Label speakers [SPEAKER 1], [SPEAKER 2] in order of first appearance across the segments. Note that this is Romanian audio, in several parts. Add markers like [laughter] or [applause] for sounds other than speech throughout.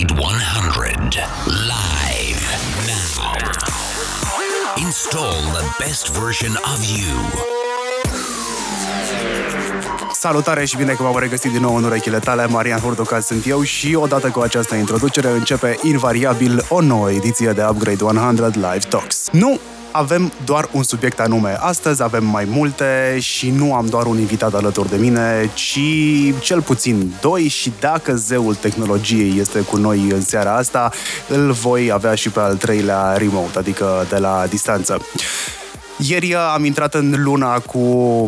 [SPEAKER 1] Upgrade 100 live now. Install the best version of you.
[SPEAKER 2] Salutare și bine că m-am regăsit din nou în urechile tale. Marian Hurduca sunt eu și odată cu această introducere începe invariabil o nouă ediție de Upgrade 100 Live Talks. Nu avem doar un subiect anume. Astăzi avem mai multe și nu am doar un invitat alături de mine, ci cel puțin doi și dacă zeul tehnologiei este cu noi în seara asta, îl voi avea și pe al treilea remote, adică de la distanță. Ieri am intrat în luna cu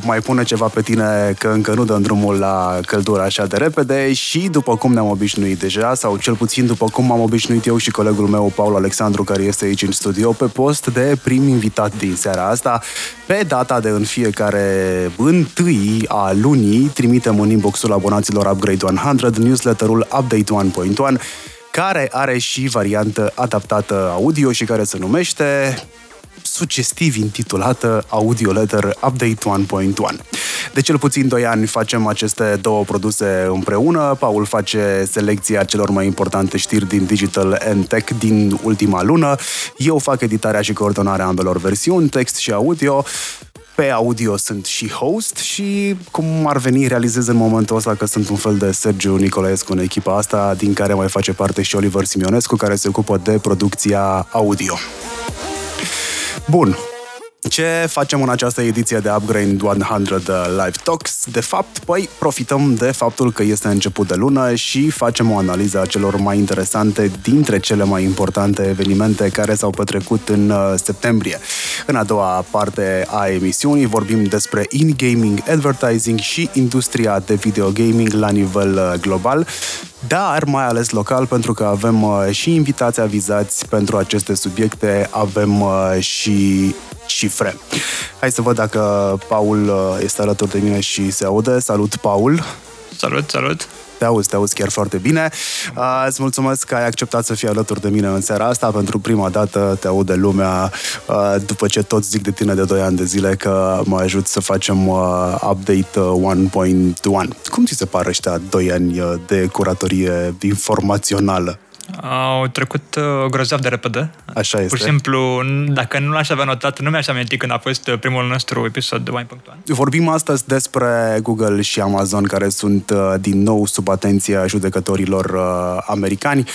[SPEAKER 2] mai pune ceva pe tine că încă nu dăm drumul la căldură așa de repede și după cum ne-am obișnuit deja, sau cel puțin după cum am obișnuit eu și colegul meu, Paul Alexandru, care este aici în studio, pe post de prim invitat din seara asta, pe data de în fiecare întâi a lunii, trimitem în inboxul abonaților Upgrade 100 newsletterul Update 1.1 care are și variantă adaptată audio și care se numește sugestiv intitulată Audio Letter Update 1.1. De cel puțin 2 ani facem aceste două produse împreună. Paul face selecția celor mai importante știri din Digital and Tech din ultima lună. Eu fac editarea și coordonarea ambelor versiuni, text și audio. Pe audio sunt și host și cum ar veni realizez în momentul ăsta că sunt un fel de Sergiu Nicolaescu în echipa asta, din care mai face parte și Oliver Simionescu, care se ocupă de producția audio. Bun, ce facem în această ediție de Upgrade 100 Live Talks? De fapt, păi, profităm de faptul că este început de lună și facem o analiză a celor mai interesante dintre cele mai importante evenimente care s-au petrecut în uh, septembrie. În a doua parte a emisiunii vorbim despre in-gaming advertising și industria de videogaming la nivel uh, global dar mai ales local, pentru că avem uh, și invitați avizați pentru aceste subiecte, avem uh, și cifre. Hai să văd dacă Paul uh, este alături de mine și se aude. Salut, Paul!
[SPEAKER 3] Salut, salut!
[SPEAKER 2] Te auzi, te auzi chiar foarte bine. Uh, îți mulțumesc că ai acceptat să fii alături de mine în seara asta. Pentru prima dată te aude lumea uh, după ce toți zic de tine de 2 ani de zile că mă ajut să facem uh, update 1.1. Cum ți se pare ăștia 2 ani de curatorie informațională?
[SPEAKER 3] Au trecut uh, grozav de repede.
[SPEAKER 2] Așa este.
[SPEAKER 3] Pur și simplu, dacă nu l-aș avea notat, nu mi-aș aminti când a fost uh, primul nostru episod de Wine.1.
[SPEAKER 2] Vorbim astăzi despre Google și Amazon, care sunt uh, din nou sub atenția judecătorilor uh, americani.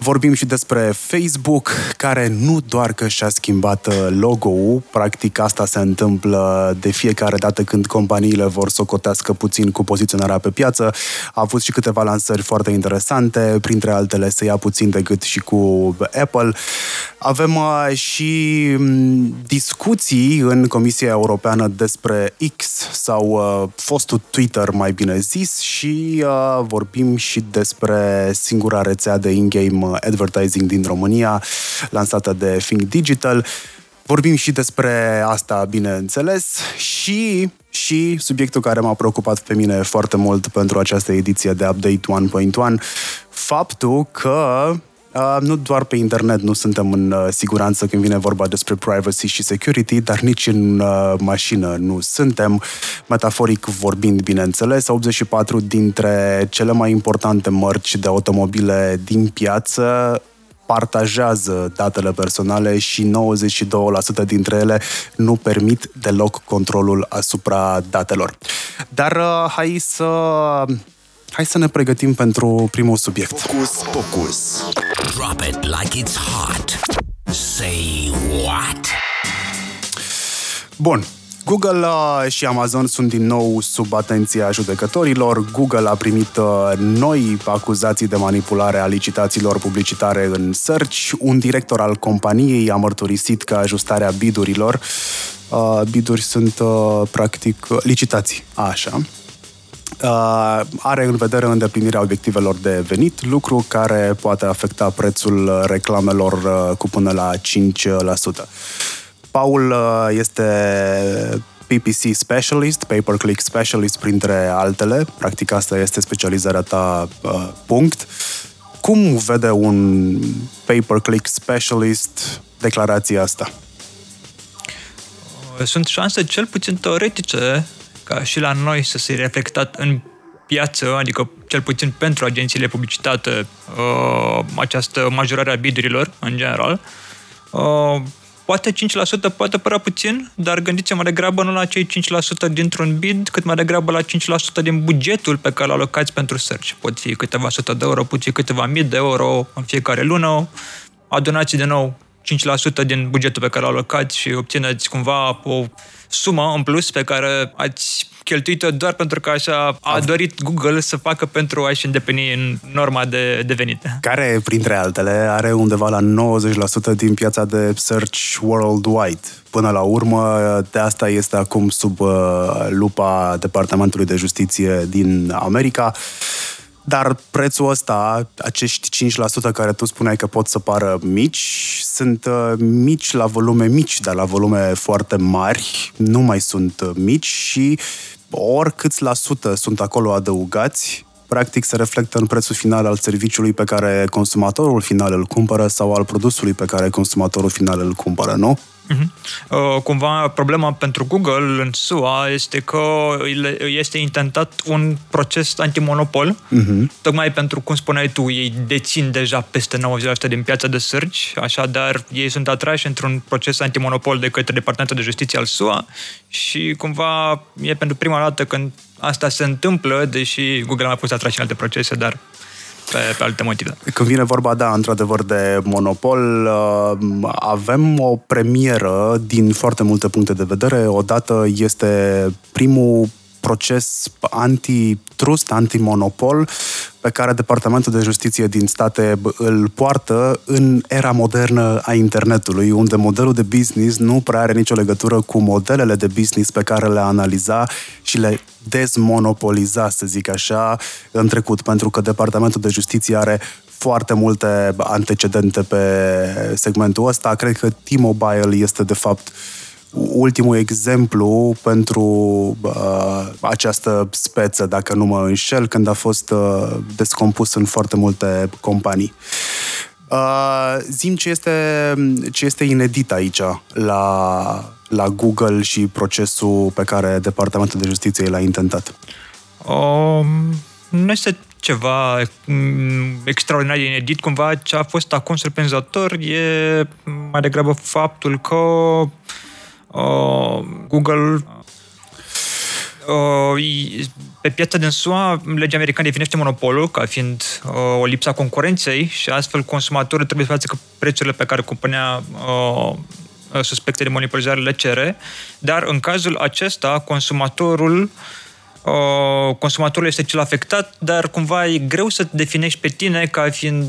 [SPEAKER 2] Vorbim și despre Facebook, care nu doar că și-a schimbat uh, logo-ul, practic asta se întâmplă de fiecare dată când companiile vor să cotească puțin cu poziționarea pe piață. A avut și câteva lansări foarte interesante, printre altele să ia puțin de gât și cu Apple. Avem uh, și mm, discuții în Comisia Europeană despre X sau uh, fostul Twitter, mai bine zis, și vorbim și despre singura rețea de in-game advertising din România, lansată de Think Digital. Vorbim și despre asta, bineînțeles, și, și subiectul care m-a preocupat pe mine foarte mult pentru această ediție de Update 1.1, faptul că Uh, nu doar pe internet nu suntem în uh, siguranță când vine vorba despre privacy și security, dar nici în uh, mașină nu suntem. Metaforic vorbind, bineînțeles, 84 dintre cele mai importante mărci de automobile din piață partajează datele personale și 92% dintre ele nu permit deloc controlul asupra datelor. Dar uh, hai să Hai să ne pregătim pentru primul subiect.
[SPEAKER 1] Focus, focus. Drop it like it's hot. Say what?
[SPEAKER 2] Bun, Google uh, și Amazon sunt din nou sub atenția judecătorilor. Google a primit uh, noi acuzații de manipulare a licitațiilor publicitare în search. Un director al companiei a mărturisit că ajustarea bidurilor uh, biduri sunt practic licitații, așa, uh, are în vedere îndeplinirea obiectivelor de venit, lucru care poate afecta prețul reclamelor uh, cu până la 5%. Paul uh, este PPC Specialist, Pay-Per-Click Specialist, printre altele. Practic asta este specializarea ta, uh, punct. Cum vede un Pay-Per-Click Specialist declarația asta?
[SPEAKER 3] Sunt șanse cel puțin teoretice ca și la noi să se reflectat în piață, adică cel puțin pentru agențiile publicitate, uh, această majorare a bidurilor, în general. Uh, poate 5% poate părea puțin, dar gândiți-vă mai degrabă nu la cei 5% dintr-un bid, cât mai degrabă la 5% din bugetul pe care îl alocați pentru search. Pot fi câteva sute de euro, pot fi câteva mii de euro în fiecare lună. Adunați din nou 5% din bugetul pe care îl alocați și obțineți cumva o sumă în plus pe care ați cheltuit-o doar pentru că așa a dorit Google să facă pentru a-și îndeplini în norma de, de venit.
[SPEAKER 2] Care, printre altele, are undeva la 90% din piața de search worldwide. Până la urmă, de asta este acum sub uh, lupa Departamentului de Justiție din America. Dar prețul ăsta, acești 5% care tu spuneai că pot să pară mici, sunt uh, mici la volume mici, dar la volume foarte mari nu mai sunt uh, mici și oricâți la sută sunt acolo adăugați, practic se reflectă în prețul final al serviciului pe care consumatorul final îl cumpără sau al produsului pe care consumatorul final îl cumpără, nu?
[SPEAKER 3] Uh-huh. Cumva problema pentru Google în SUA este că este intentat un proces antimonopol, uh-huh. tocmai pentru, cum spuneai tu, ei dețin deja peste 90% din piața de search, așadar ei sunt atrași într-un proces antimonopol de către Departamentul de Justiție al SUA și cumva e pentru prima dată când asta se întâmplă, deși Google a mai fost atras în alte procese, dar pe, pe alte motive.
[SPEAKER 2] Când vine vorba, da, într-adevăr, de monopol, uh, avem o premieră din foarte multe puncte de vedere. Odată este primul proces anti-trust, anti-monopol, pe care Departamentul de Justiție din state îl poartă în era modernă a internetului, unde modelul de business nu prea are nicio legătură cu modelele de business pe care le analiza și le dezmonopoliza, să zic așa, în trecut, pentru că Departamentul de Justiție are foarte multe antecedente pe segmentul ăsta. Cred că T-Mobile este, de fapt, ultimul exemplu pentru uh, această speță, dacă nu mă înșel, când a fost uh, descompus în foarte multe companii. Uh, zim ce este, ce este inedit aici la, la Google și procesul pe care Departamentul de Justiție l-a intentat.
[SPEAKER 3] Um, nu este ceva mm, extraordinar de inedit. Cumva ce a fost acum surprinzător e mai degrabă faptul că uh, Google uh, pe piața din SUA, legea americană definește monopolul ca fiind uh, o lipsa concurenței și astfel consumatorul trebuie să facă că prețurile pe care compania uh, suspecte de monopolizare le cere, dar în cazul acesta consumatorul uh, consumatorul este cel afectat, dar cumva e greu să te definești pe tine ca fiind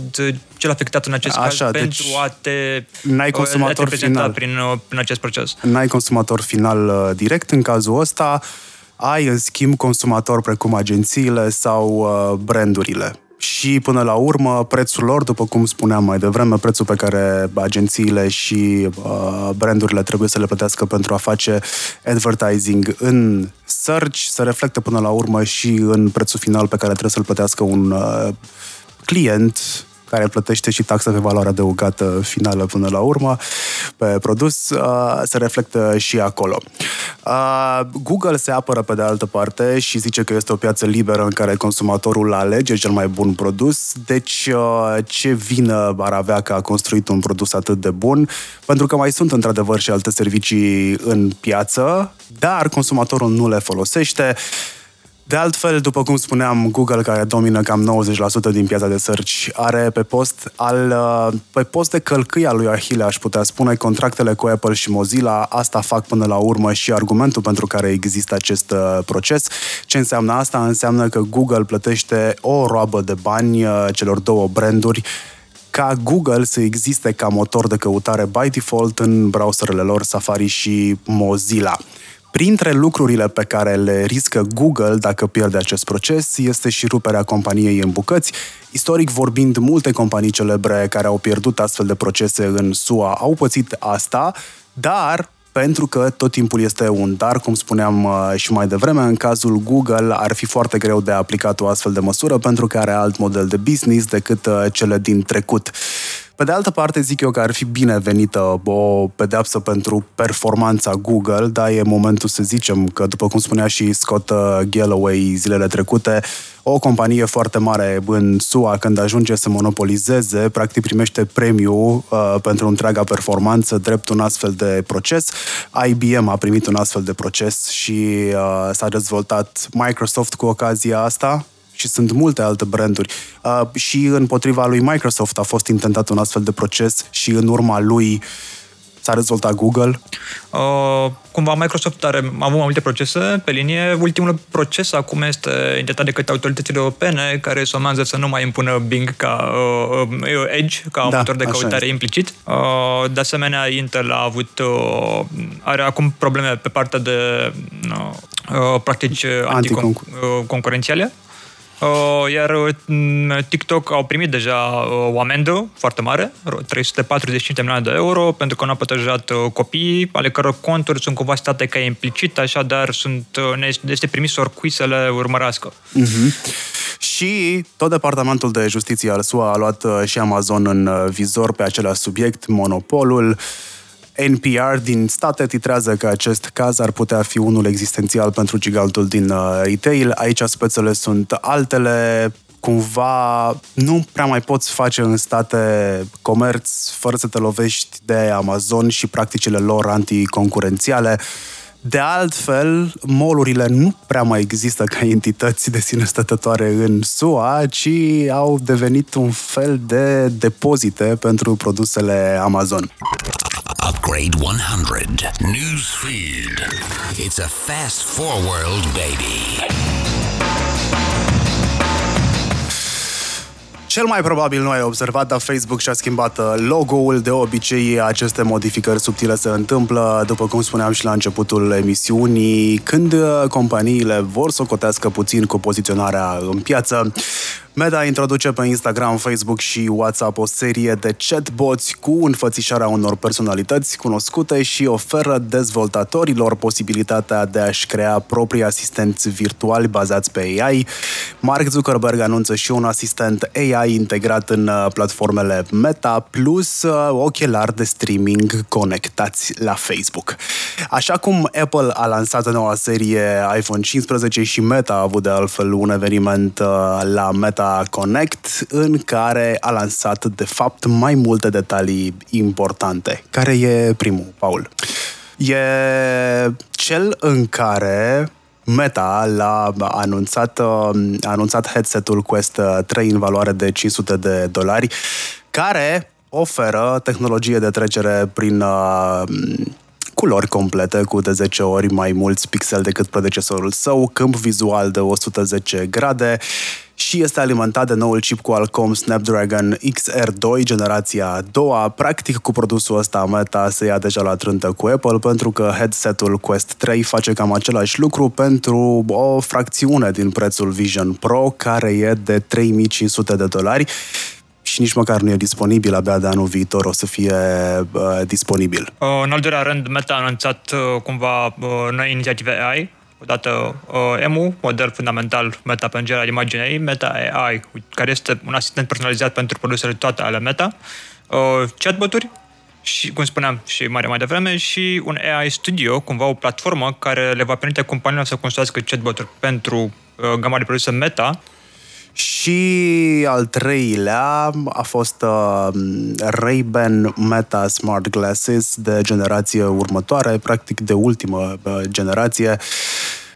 [SPEAKER 3] cel afectat în acest Așa, caz deci pentru a te,
[SPEAKER 2] n-ai consumator
[SPEAKER 3] a te
[SPEAKER 2] final.
[SPEAKER 3] Prin, prin acest proces.
[SPEAKER 2] N-ai consumator final direct în cazul ăsta, ai în schimb consumator precum agențiile sau brandurile și până la urmă prețul lor, după cum spuneam mai devreme, prețul pe care agențiile și uh, brandurile trebuie să le plătească pentru a face advertising în search se reflectă până la urmă și în prețul final pe care trebuie să-l plătească un uh, client care plătește și taxa pe valoare adăugată finală până la urmă pe produs, uh, se reflectă și acolo. Uh, Google se apără pe de altă parte și zice că este o piață liberă în care consumatorul alege cel mai bun produs, deci uh, ce vină ar avea că a construit un produs atât de bun, pentru că mai sunt într-adevăr și alte servicii în piață, dar consumatorul nu le folosește. De altfel, după cum spuneam, Google, care domină cam 90% din piața de search, are pe post, al, uh, pe post de călcâi al lui Ahile, aș putea spune, contractele cu Apple și Mozilla. Asta fac până la urmă și argumentul pentru care există acest uh, proces. Ce înseamnă asta? Înseamnă că Google plătește o roabă de bani uh, celor două branduri ca Google să existe ca motor de căutare by default în browserele lor Safari și Mozilla. Printre lucrurile pe care le riscă Google dacă pierde acest proces este și ruperea companiei în bucăți. Istoric vorbind, multe companii celebre care au pierdut astfel de procese în SUA au pățit asta, dar pentru că tot timpul este un dar, cum spuneam uh, și mai devreme, în cazul Google ar fi foarte greu de aplicat o astfel de măsură pentru că are alt model de business decât uh, cele din trecut. Pe de altă parte, zic eu că ar fi binevenită o pedeapsă pentru performanța Google, dar e momentul să zicem că, după cum spunea și Scott uh, Galloway zilele trecute, o companie foarte mare în SUA, când ajunge să monopolizeze, practic primește premiu uh, pentru întreaga performanță drept un astfel de proces. IBM a primit un astfel de proces și uh, s-a dezvoltat Microsoft cu ocazia asta, și sunt multe alte branduri. Uh, și împotriva lui Microsoft a fost intentat un astfel de proces și în urma lui s-a dezvoltat Google.
[SPEAKER 3] Uh, cumva Microsoft are, a avut mai multe procese pe linie. Ultimul proces acum este intentat de către autoritățile europene care somează să nu mai impună Bing ca uh, uh Edge, ca da, motor de căutare e. implicit. Uh, de asemenea, Intel a avut, uh, are acum probleme pe partea de uh, uh practici anticoncurențiale. Uh, iar uh, TikTok au primit deja uh, o amendă foarte mare, 345 de milioane de euro, pentru că nu au protejat copiii, ale căror conturi sunt cumva state ca implicit, așadar sunt, este permis oricui să le urmărească.
[SPEAKER 2] Uh-huh. Și tot Departamentul de Justiție al SUA a luat și Amazon în vizor pe același subiect, monopolul. NPR din state titrează că acest caz ar putea fi unul existențial pentru gigantul din uh, retail. Aici spețele sunt altele, cumva nu prea mai poți face în state comerț fără să te lovești de Amazon și practicile lor anticoncurențiale. De altfel, molurile nu prea mai există ca entități de sine stătătoare în SUA, ci au devenit un fel de depozite pentru produsele Amazon. Upgrade 100. Newsfeed. It's a fast forward, baby. Cel mai probabil nu ai observat, dar Facebook și-a schimbat uh, logo-ul. De obicei, aceste modificări subtile se întâmplă, după cum spuneam și la începutul emisiunii, când uh, companiile vor să cotească puțin cu poziționarea în piață. Meta introduce pe Instagram, Facebook și WhatsApp o serie de chatbots cu înfățișarea unor personalități cunoscute și oferă dezvoltatorilor posibilitatea de a-și crea proprii asistenți virtuali bazați pe AI. Mark Zuckerberg anunță și un asistent AI integrat în uh, platformele Meta, plus uh, ochelari de streaming conectați la Facebook. Așa cum Apple a lansat noua serie iPhone 15 și Meta a avut de altfel un eveniment uh, la Meta Connect în care a lansat de fapt mai multe detalii importante. Care e primul, Paul? E cel în care Meta l-a anunțat, a anunțat headsetul Quest 3 în valoare de 500 de dolari, care oferă tehnologie de trecere prin uh, culori complete cu de 10 ori mai mulți pixeli decât predecesorul său, câmp vizual de 110 grade și este alimentat de noul chip Qualcomm Snapdragon XR2, generația a doua. Practic, cu produsul ăsta Meta se ia deja la trântă cu Apple, pentru că headsetul Quest 3 face cam același lucru pentru o fracțiune din prețul Vision Pro, care e de 3500 de dolari și nici măcar nu e disponibil, abia de anul viitor o să fie uh, disponibil.
[SPEAKER 3] Uh, în al doilea rând, Meta a anunțat uh, cumva uh, noi inițiative AI, odată uh, EMU, model fundamental Meta pentru generarea imaginei, Meta AI, care este un asistent personalizat pentru produsele toate ale Meta, uh, chatboturi, și, cum spuneam și mai, mai devreme, și un AI Studio, cumva o platformă care le va permite companiilor să construiască chatboturi pentru uh, gama de produse Meta,
[SPEAKER 2] și al treilea a fost uh, Ray-Ban Meta Smart Glasses de generație următoare, practic de ultimă uh, generație.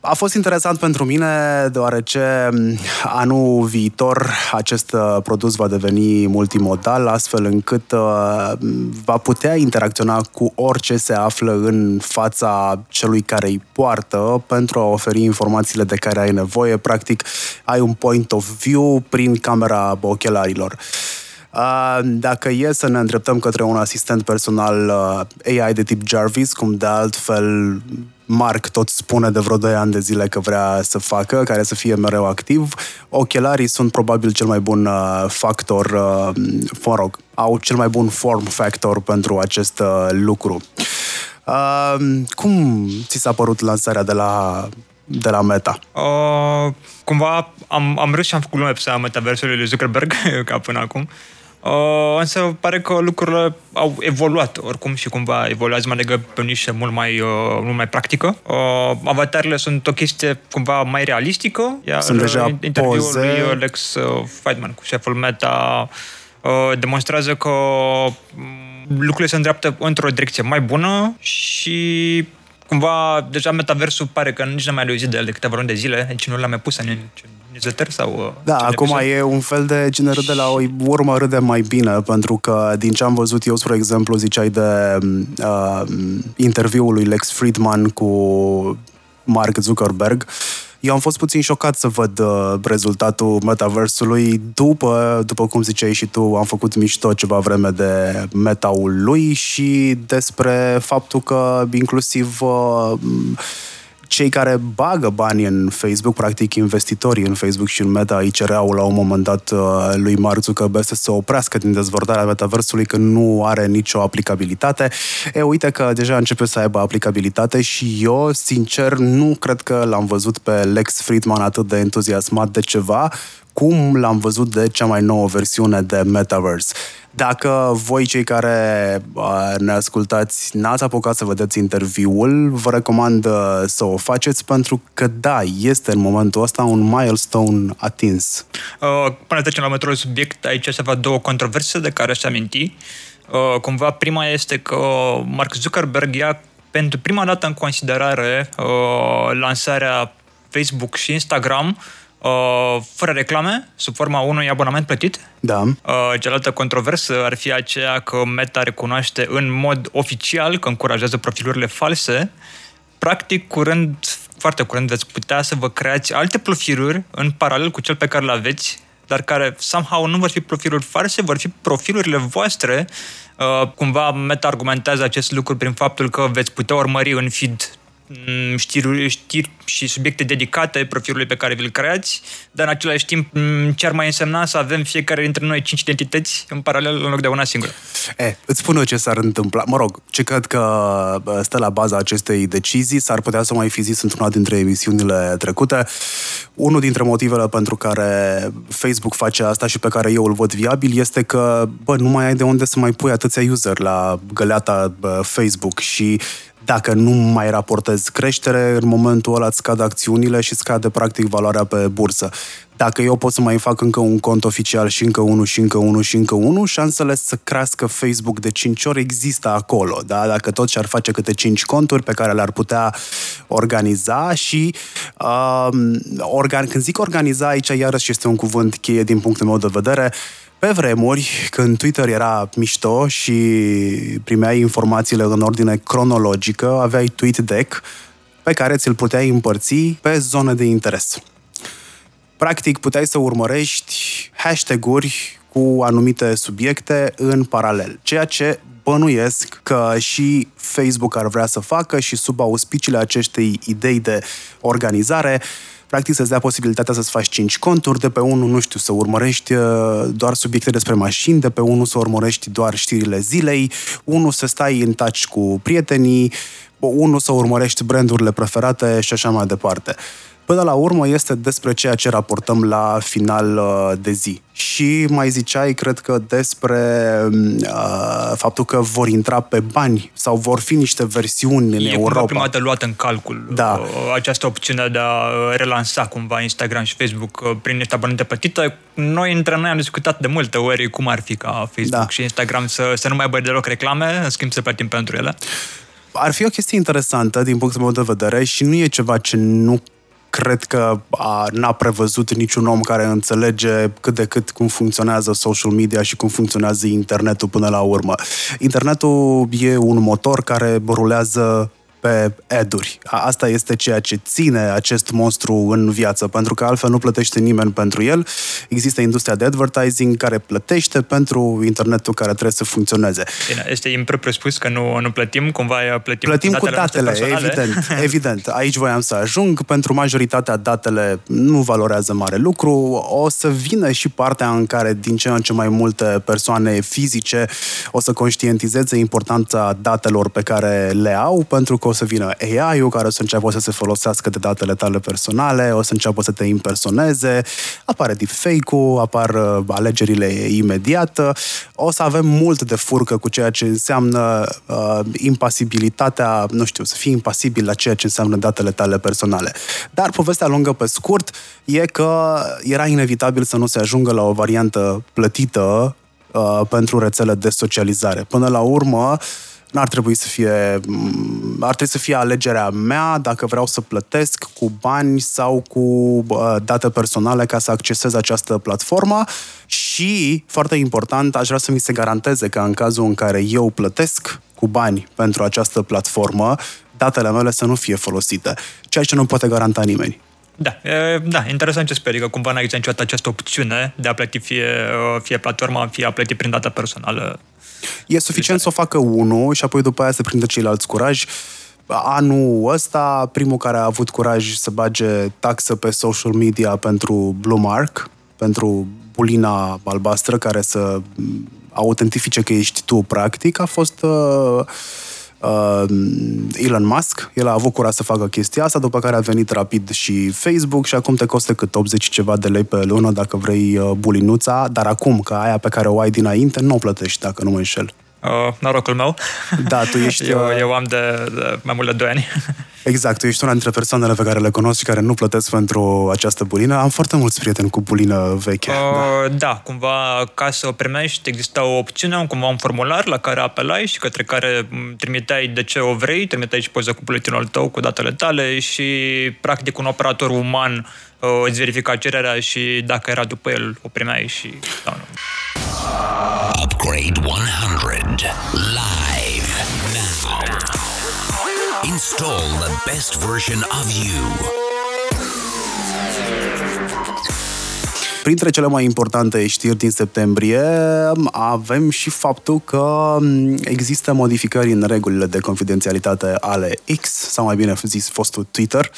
[SPEAKER 2] A fost interesant pentru mine deoarece mm, anul viitor acest uh, produs va deveni multimodal, astfel încât uh, va putea interacționa cu orice se află în fața celui care îi poartă pentru a oferi informațiile de care ai nevoie. Practic, ai un point of view prin camera ochelarilor. Uh, dacă e să ne îndreptăm către un asistent personal AI de tip Jarvis, cum de altfel Mark tot spune de vreo 2 ani de zile că vrea să facă, care să fie mereu activ. Ochelarii sunt probabil cel mai bun uh, factor, uh, mă rog, au cel mai bun form factor pentru acest uh, lucru. Uh, cum ți s-a părut lansarea de la de la Meta?
[SPEAKER 3] Uh, cumva am, am râs și am făcut lume pe seama metaversului lui Zuckerberg, [laughs] ca până acum. Uh, însă pare că lucrurile au evoluat oricum și cumva evoluează mai degrabă pe o nișă mult mai, uh, mult mai practică. Uh, avatarele sunt o chestie cumva mai realistică, iar
[SPEAKER 2] Sunt deja
[SPEAKER 3] interviul
[SPEAKER 2] poze.
[SPEAKER 3] lui Lex uh, Friedman cu șeful Meta uh, demonstrează că mm, lucrurile se îndreaptă într-o direcție mai bună și cumva deja metaversul pare că nici n-am mai auzit de el de câteva luni de zile, deci nu l-am mai pus în niciun newsletter sau... uh,
[SPEAKER 2] Da,
[SPEAKER 3] niciun
[SPEAKER 2] acum
[SPEAKER 3] episod.
[SPEAKER 2] e un fel de cine râde la o urmă râde mai bine, pentru că din ce am văzut eu, spre exemplu, ziceai de uh, interviul lui Lex Friedman cu Mark Zuckerberg, eu am fost puțin șocat să văd uh, rezultatul metaversului după, după cum ziceai și tu, am făcut mișto ceva vreme de metaul lui și despre faptul că inclusiv uh, cei care bagă bani în Facebook, practic investitorii în Facebook și în Meta, îi cereau la un moment dat uh, lui Mark Zuckerberg să se oprească din dezvoltarea metaversului că nu are nicio aplicabilitate. E, uite că deja începe să aibă aplicabilitate și eu, sincer, nu cred că l-am văzut pe Lex Friedman atât de entuziasmat de ceva cum l-am văzut de cea mai nouă versiune de Metaverse. Dacă voi, cei care uh, ne ascultați, n-ați apucat să vedeți interviul, vă recomand uh, să o faceți pentru că, da, este în momentul ăsta un milestone atins.
[SPEAKER 3] Uh, până trecem la următorul subiect, aici se va două controverse de care aș aminti. Uh, cumva prima este că Mark Zuckerberg ia pentru prima dată în considerare uh, lansarea Facebook și Instagram uh, fără reclame, sub forma unui abonament plătit.
[SPEAKER 2] Da.
[SPEAKER 3] Uh, cealaltă controversă ar fi aceea că Meta recunoaște în mod oficial că încurajează profilurile false. Practic, curând, foarte curând, veți putea să vă creați alte profiluri în paralel cu cel pe care îl aveți, dar care somehow nu vor fi profiluri false, vor fi profilurile voastre. Uh, cumva Meta argumentează acest lucru prin faptul că veți putea urmări în feed m, știri, știri și subiecte dedicate profilului pe care vi-l creați, dar în același timp m, ce ar mai însemna să avem fiecare dintre noi cinci identități în paralel în loc de una singură.
[SPEAKER 2] E, îți spun eu ce s-ar întâmpla. Mă rog, ce cred că bă, stă la baza acestei decizii, s-ar putea să mai fi zis într-una dintre emisiunile trecute. Unul dintre motivele pentru care Facebook face asta și pe care eu îl văd viabil este că, bă, nu mai ai de unde să mai pui atâția user la găleata bă, Facebook și dacă nu mai raportezi creștere, în momentul ăla îți scad acțiunile și scade practic valoarea pe bursă. Dacă eu pot să mai fac încă un cont oficial și încă unul și încă unul și încă unul, șansele să crească Facebook de 5 ori există acolo. Da? Dacă tot și-ar face câte 5 conturi pe care le-ar putea organiza și uh, organ- când zic organiza, aici iarăși este un cuvânt cheie din punctul meu de vedere, pe vremuri, când Twitter era mișto și primeai informațiile în ordine cronologică, aveai TweetDeck pe care ți-l puteai împărți pe zone de interes. Practic, puteai să urmărești hashtag-uri cu anumite subiecte în paralel, ceea ce bănuiesc că și Facebook ar vrea să facă și sub auspiciile acestei idei de organizare, practic să-ți dea posibilitatea să-ți faci 5 conturi, de pe unul, nu știu, să urmărești uh, doar subiecte despre mașini, de pe unul să urmărești doar știrile zilei, unul să stai în touch cu prietenii, unul să urmărești brandurile preferate și așa mai departe. Până la urmă este despre ceea ce raportăm la final uh, de zi. Și mai ziceai, cred că, despre uh, faptul că vor intra pe bani sau vor fi niște versiuni în
[SPEAKER 3] e cumva
[SPEAKER 2] Europa.
[SPEAKER 3] prima dată luat în calcul
[SPEAKER 2] Da.
[SPEAKER 3] uh, această opțiune de a uh, relansa cumva Instagram și Facebook uh, prin niște abonamente plătite. Noi între noi am discutat de multe ori cum ar fi ca Facebook
[SPEAKER 2] Da.
[SPEAKER 3] și Instagram să, să nu mai aibă deloc reclame, în schimb să plătim pentru ele.
[SPEAKER 2] Ar fi o chestie interesantă din punctul meu de vedere și nu e ceva ce nu cred că a, n-a prevăzut niciun om care înțelege cât de cât cum funcționează social media și cum funcționează internetul până la urmă. Internetul e un motor care rulează pe ad-uri. A- Asta este ceea ce ține acest monstru în viață, pentru că altfel nu plătește nimeni pentru el. Există industria de advertising care plătește pentru internetul care trebuie să funcționeze.
[SPEAKER 3] Bine, este impropriu spus că nu, nu plătim, cumva plătim,
[SPEAKER 2] Plătim cu
[SPEAKER 3] noastre
[SPEAKER 2] datele,
[SPEAKER 3] personale.
[SPEAKER 2] evident, [laughs] evident. Aici voiam să ajung. Pentru majoritatea datele nu valorează mare lucru. O să vină și partea în care din ce în ce mai multe persoane fizice o să conștientizeze importanța datelor pe care le au, pentru că o o să vină AI-ul care o să înceapă să se folosească de datele tale personale, o să înceapă să te impersoneze, apare deepfake-ul, apar uh, alegerile imediat, o să avem mult de furcă cu ceea ce înseamnă uh, impasibilitatea, nu știu, să fii impasibil la ceea ce înseamnă datele tale personale. Dar povestea lungă pe scurt e că era inevitabil să nu se ajungă la o variantă plătită uh, pentru rețele de socializare. Până la urmă, n-ar trebui să fie ar trebui să fie alegerea mea dacă vreau să plătesc cu bani sau cu uh, date personale ca să accesez această platformă și, foarte important, aș vrea să mi se garanteze că în cazul în care eu plătesc cu bani pentru această platformă, datele mele să nu fie folosite, ceea ce nu poate garanta nimeni.
[SPEAKER 3] Da, e, da, interesant ce speri, că cumva n-a existat niciodată această opțiune de a plăti fie, fie platforma, fie a plăti prin data personală.
[SPEAKER 2] E suficient să o facă unul și apoi după aia să prindă ceilalți curaj. Anul ăsta, primul care a avut curaj să bage taxă pe social media pentru Blue Mark, pentru bulina albastră care să autentifice că ești tu, practic, a fost uh, uh, Elon Musk. El a avut curaj să facă chestia asta, după care a venit rapid și Facebook și acum te costă cât 80 ceva de lei pe lună dacă vrei uh, bulinuța, dar acum, că aia pe care o ai dinainte, nu o plătești, dacă nu mă înșel.
[SPEAKER 3] Uh, norocul meu.
[SPEAKER 2] Da, tu ești... [laughs]
[SPEAKER 3] eu, uh, eu am de, de mai mult de 2 ani. [laughs]
[SPEAKER 2] Exact, tu ești una dintre persoanele pe care le cunosc și care nu plătesc pentru această bulină. Am foarte mulți prieteni cu bulină veche. Uh,
[SPEAKER 3] da. da, cumva ca să o primești exista o opțiune, cumva un formular la care apelai și către care trimiteai de ce o vrei, trimiteai și poza cu buletinul tău, cu datele tale și practic un operator uman uh, îți verifica cererea și dacă era după el o primeai și... Da, nu. Upgrade 100 live now.
[SPEAKER 2] Install the best version of you. Printre cele mai importante știri din septembrie avem și faptul că există modificări în regulile de confidențialitate ale X, sau mai bine zis fostul Twitter,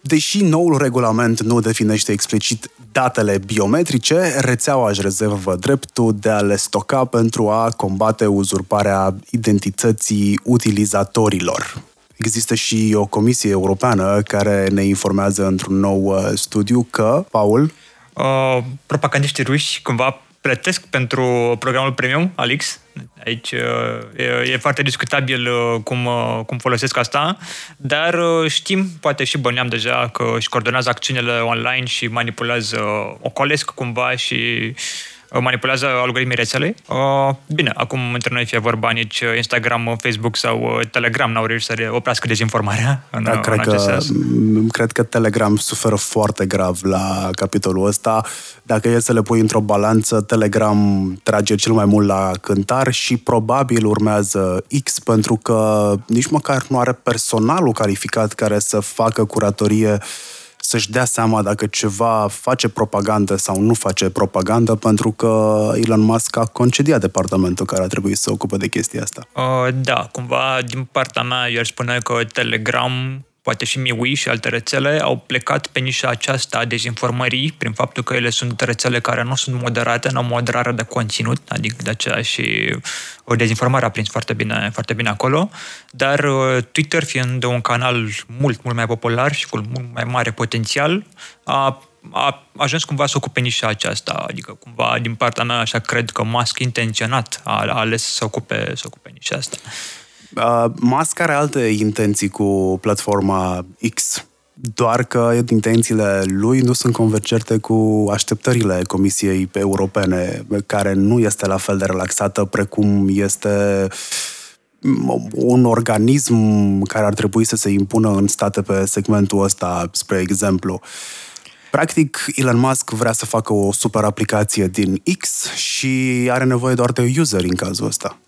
[SPEAKER 2] Deși noul regulament nu definește explicit datele biometrice, rețeaua își rezervă dreptul de a le stoca pentru a combate uzurparea identității utilizatorilor. Există și o comisie europeană care ne informează într-un nou uh, studiu că, Paul...
[SPEAKER 3] Uh, propagandiștii ruși cumva plătesc pentru programul premium, Alix. Aici uh, e, e foarte discutabil uh, cum, uh, cum folosesc asta, dar știm, poate și băneam deja, că își coordonează acțiunile online și manipulează, ocolesc cumva și manipulează algoritmii rețelei. Bine, acum între noi fie vorba nici Instagram, Facebook sau Telegram n-au reușit să oprească dezinformarea în, da,
[SPEAKER 2] cred
[SPEAKER 3] în acest
[SPEAKER 2] că,
[SPEAKER 3] sens.
[SPEAKER 2] Cred că Telegram suferă foarte grav la capitolul ăsta. Dacă e să le pui într-o balanță, Telegram trage cel mai mult la cântar și probabil urmează X pentru că nici măcar nu are personalul calificat care să facă curatorie să-și dea seama dacă ceva face propagandă sau nu face propagandă, pentru că Elon Musk a concediat departamentul care a trebuit să se ocupe de chestia asta.
[SPEAKER 3] Uh, da, cumva, din partea mea, eu aș spune că Telegram poate și MIUI și alte rețele, au plecat pe nișa aceasta a dezinformării prin faptul că ele sunt rețele care nu sunt moderate, nu au moderare de conținut, adică de aceea și o dezinformare a prins foarte bine, foarte bine acolo, dar uh, Twitter fiind un canal mult, mult mai popular și cu mult mai mare potențial, a a ajuns cumva să ocupe nișa aceasta, adică cumva din partea mea așa cred că Musk intenționat a, a ales să ocupe, să ocupe nișa asta.
[SPEAKER 2] Uh, Musk are alte intenții cu platforma X, doar că intențiile lui nu sunt convergente cu așteptările Comisiei Europene, care nu este la fel de relaxată precum este un organism care ar trebui să se impună în state pe segmentul ăsta, spre exemplu. Practic, Elon Musk vrea să facă o super aplicație din X și are nevoie doar de user în cazul ăsta.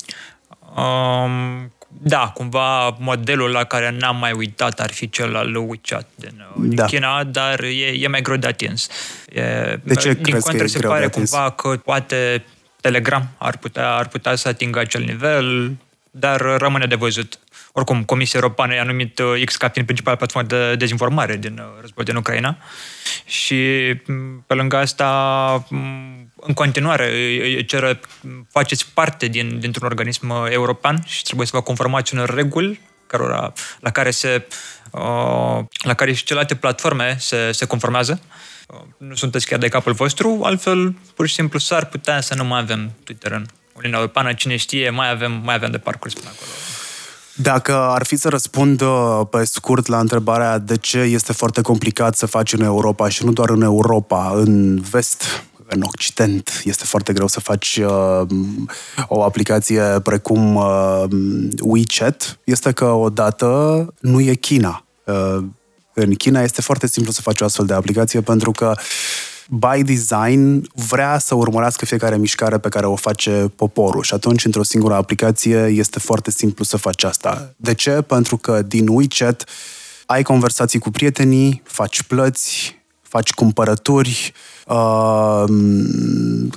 [SPEAKER 3] Um, da, cumva modelul la care n-am mai uitat ar fi cel al lui WeChat din, uh, din da. China, dar e, e mai greu de atins.
[SPEAKER 2] E, de ce din crezi contră,
[SPEAKER 3] că e
[SPEAKER 2] se
[SPEAKER 3] greu
[SPEAKER 2] pare
[SPEAKER 3] cumva că poate Telegram ar putea, ar putea să atingă acel nivel, dar rămâne de văzut. Oricum, Comisia Europeană i-a numit uh, X ca fiind principala platformă de dezinformare din uh, războiul din Ucraina și pe lângă asta în continuare îi cere, faceți parte din, dintr-un organism european și trebuie să vă conformați unor reguli cărora, la care se uh, la care și celelalte platforme se, se conformează. Uh, nu sunteți chiar de capul vostru, altfel pur și simplu s-ar putea să nu mai avem Twitter în Uniunea Europeană, cine știe, mai avem, mai avem de parcurs până acolo.
[SPEAKER 2] Dacă ar fi să răspund uh, pe scurt la întrebarea de ce este foarte complicat să faci în Europa și nu doar în Europa, în vest, în Occident, este foarte greu să faci uh, o aplicație precum uh, WeChat, este că odată nu e China. Uh, în China este foarte simplu să faci o astfel de aplicație pentru că by design, vrea să urmărească fiecare mișcare pe care o face poporul și atunci, într-o singură aplicație, este foarte simplu să faci asta. De ce? Pentru că din WeChat ai conversații cu prietenii, faci plăți, faci cumpărături, uh,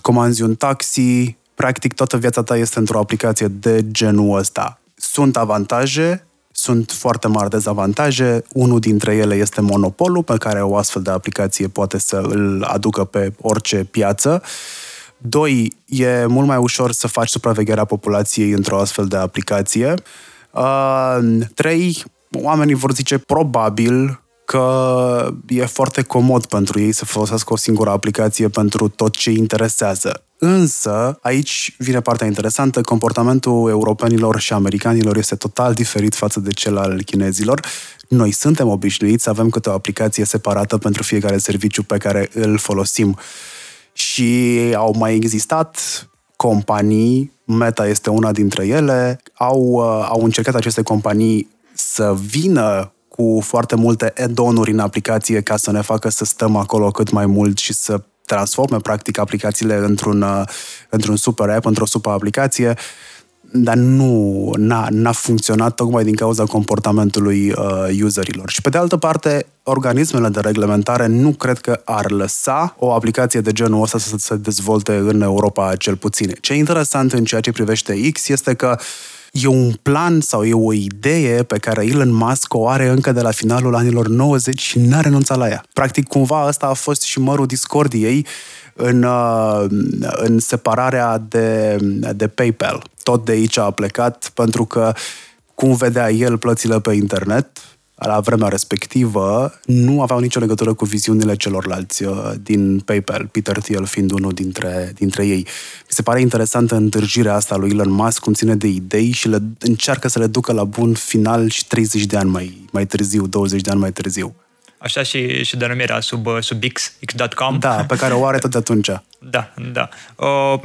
[SPEAKER 2] comanzi un taxi, practic toată viața ta este într-o aplicație de genul ăsta. Sunt avantaje, sunt foarte mari dezavantaje. Unul dintre ele este monopolul, pe care o astfel de aplicație poate să îl aducă pe orice piață. Doi, e mult mai ușor să faci supravegherea populației într-o astfel de aplicație. Uh, trei, oamenii vor zice probabil că e foarte comod pentru ei să folosească o singură aplicație pentru tot ce interesează. Însă, aici vine partea interesantă, comportamentul europenilor și americanilor este total diferit față de cel al chinezilor. Noi suntem obișnuiți să avem câte o aplicație separată pentru fiecare serviciu pe care îl folosim. Și au mai existat companii, Meta este una dintre ele, au, uh, au încercat aceste companii să vină cu foarte multe add-on-uri în aplicație ca să ne facă să stăm acolo cât mai mult și să transforme practic aplicațiile într-un, uh, într-un super app, într-o super aplicație, dar nu n-a, n-a funcționat tocmai din cauza comportamentului uh, userilor. Și pe de altă parte, organismele de reglementare nu cred că ar lăsa o aplicație de genul ăsta să se dezvolte în Europa cel puțin. Ce e interesant în ceea ce privește X este că uh, e un plan sau e o idee pe care Elon Musk o are încă de la finalul anilor 90 și n-a renunțat la ea. Practic, cumva, ăsta a fost și mărul discordiei în, uh, în separarea de, de PayPal. Tot de aici a plecat, pentru că, cum vedea el plățile pe internet, la vremea respectivă nu aveau nicio legătură cu viziunile celorlalți uh, din PayPal, Peter Thiel fiind unul dintre, dintre ei. Mi se pare interesantă întârzirea asta lui Elon Musk, cum ține de idei și le încearcă să le ducă la bun final și 30 de ani mai, mai târziu, 20 de ani mai târziu.
[SPEAKER 3] Așa și, și denumirea sub, uh, sub X, x.com.
[SPEAKER 2] Da, pe care o are tot de atunci. [laughs]
[SPEAKER 3] Da, da. Uh,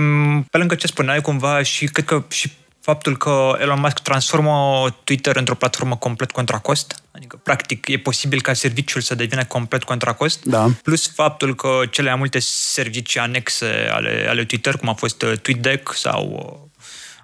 [SPEAKER 3] pe lângă ce spuneai, cumva, și cred că și faptul că Elon Musk transformă Twitter într-o platformă complet contra cost, adică practic e posibil ca serviciul să devină complet contra cost,
[SPEAKER 2] da.
[SPEAKER 3] plus faptul că cele mai multe servicii anexe ale, ale Twitter, cum a fost uh, TweetDeck sau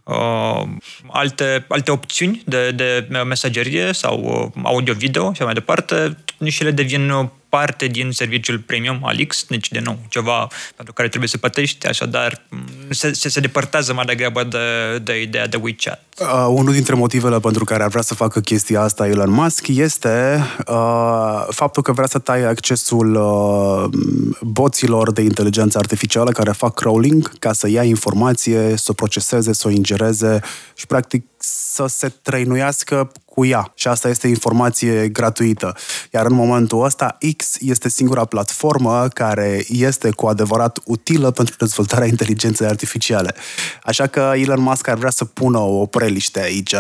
[SPEAKER 3] uh, alte, alte opțiuni de, de mesagerie sau uh, audio-video și mai departe, nici ele devin parte din serviciul premium al X, deci de nou, ceva pentru care trebuie să plătești, așadar se, se, se depărtează mai degrabă de, de ideea de WeChat.
[SPEAKER 2] Uh, unul dintre motivele pentru care ar vrea să facă chestia asta Elon Musk este uh, faptul că vrea să taie accesul uh, boților de inteligență artificială care fac crawling ca să ia informație, să o proceseze, să o ingereze și practic să se trăinuiască cu ea. Și asta este informație gratuită. Iar în momentul ăsta, X este singura platformă care este cu adevărat utilă pentru dezvoltarea inteligenței artificiale. Așa că Elon Musk ar vrea să pună o preliște aici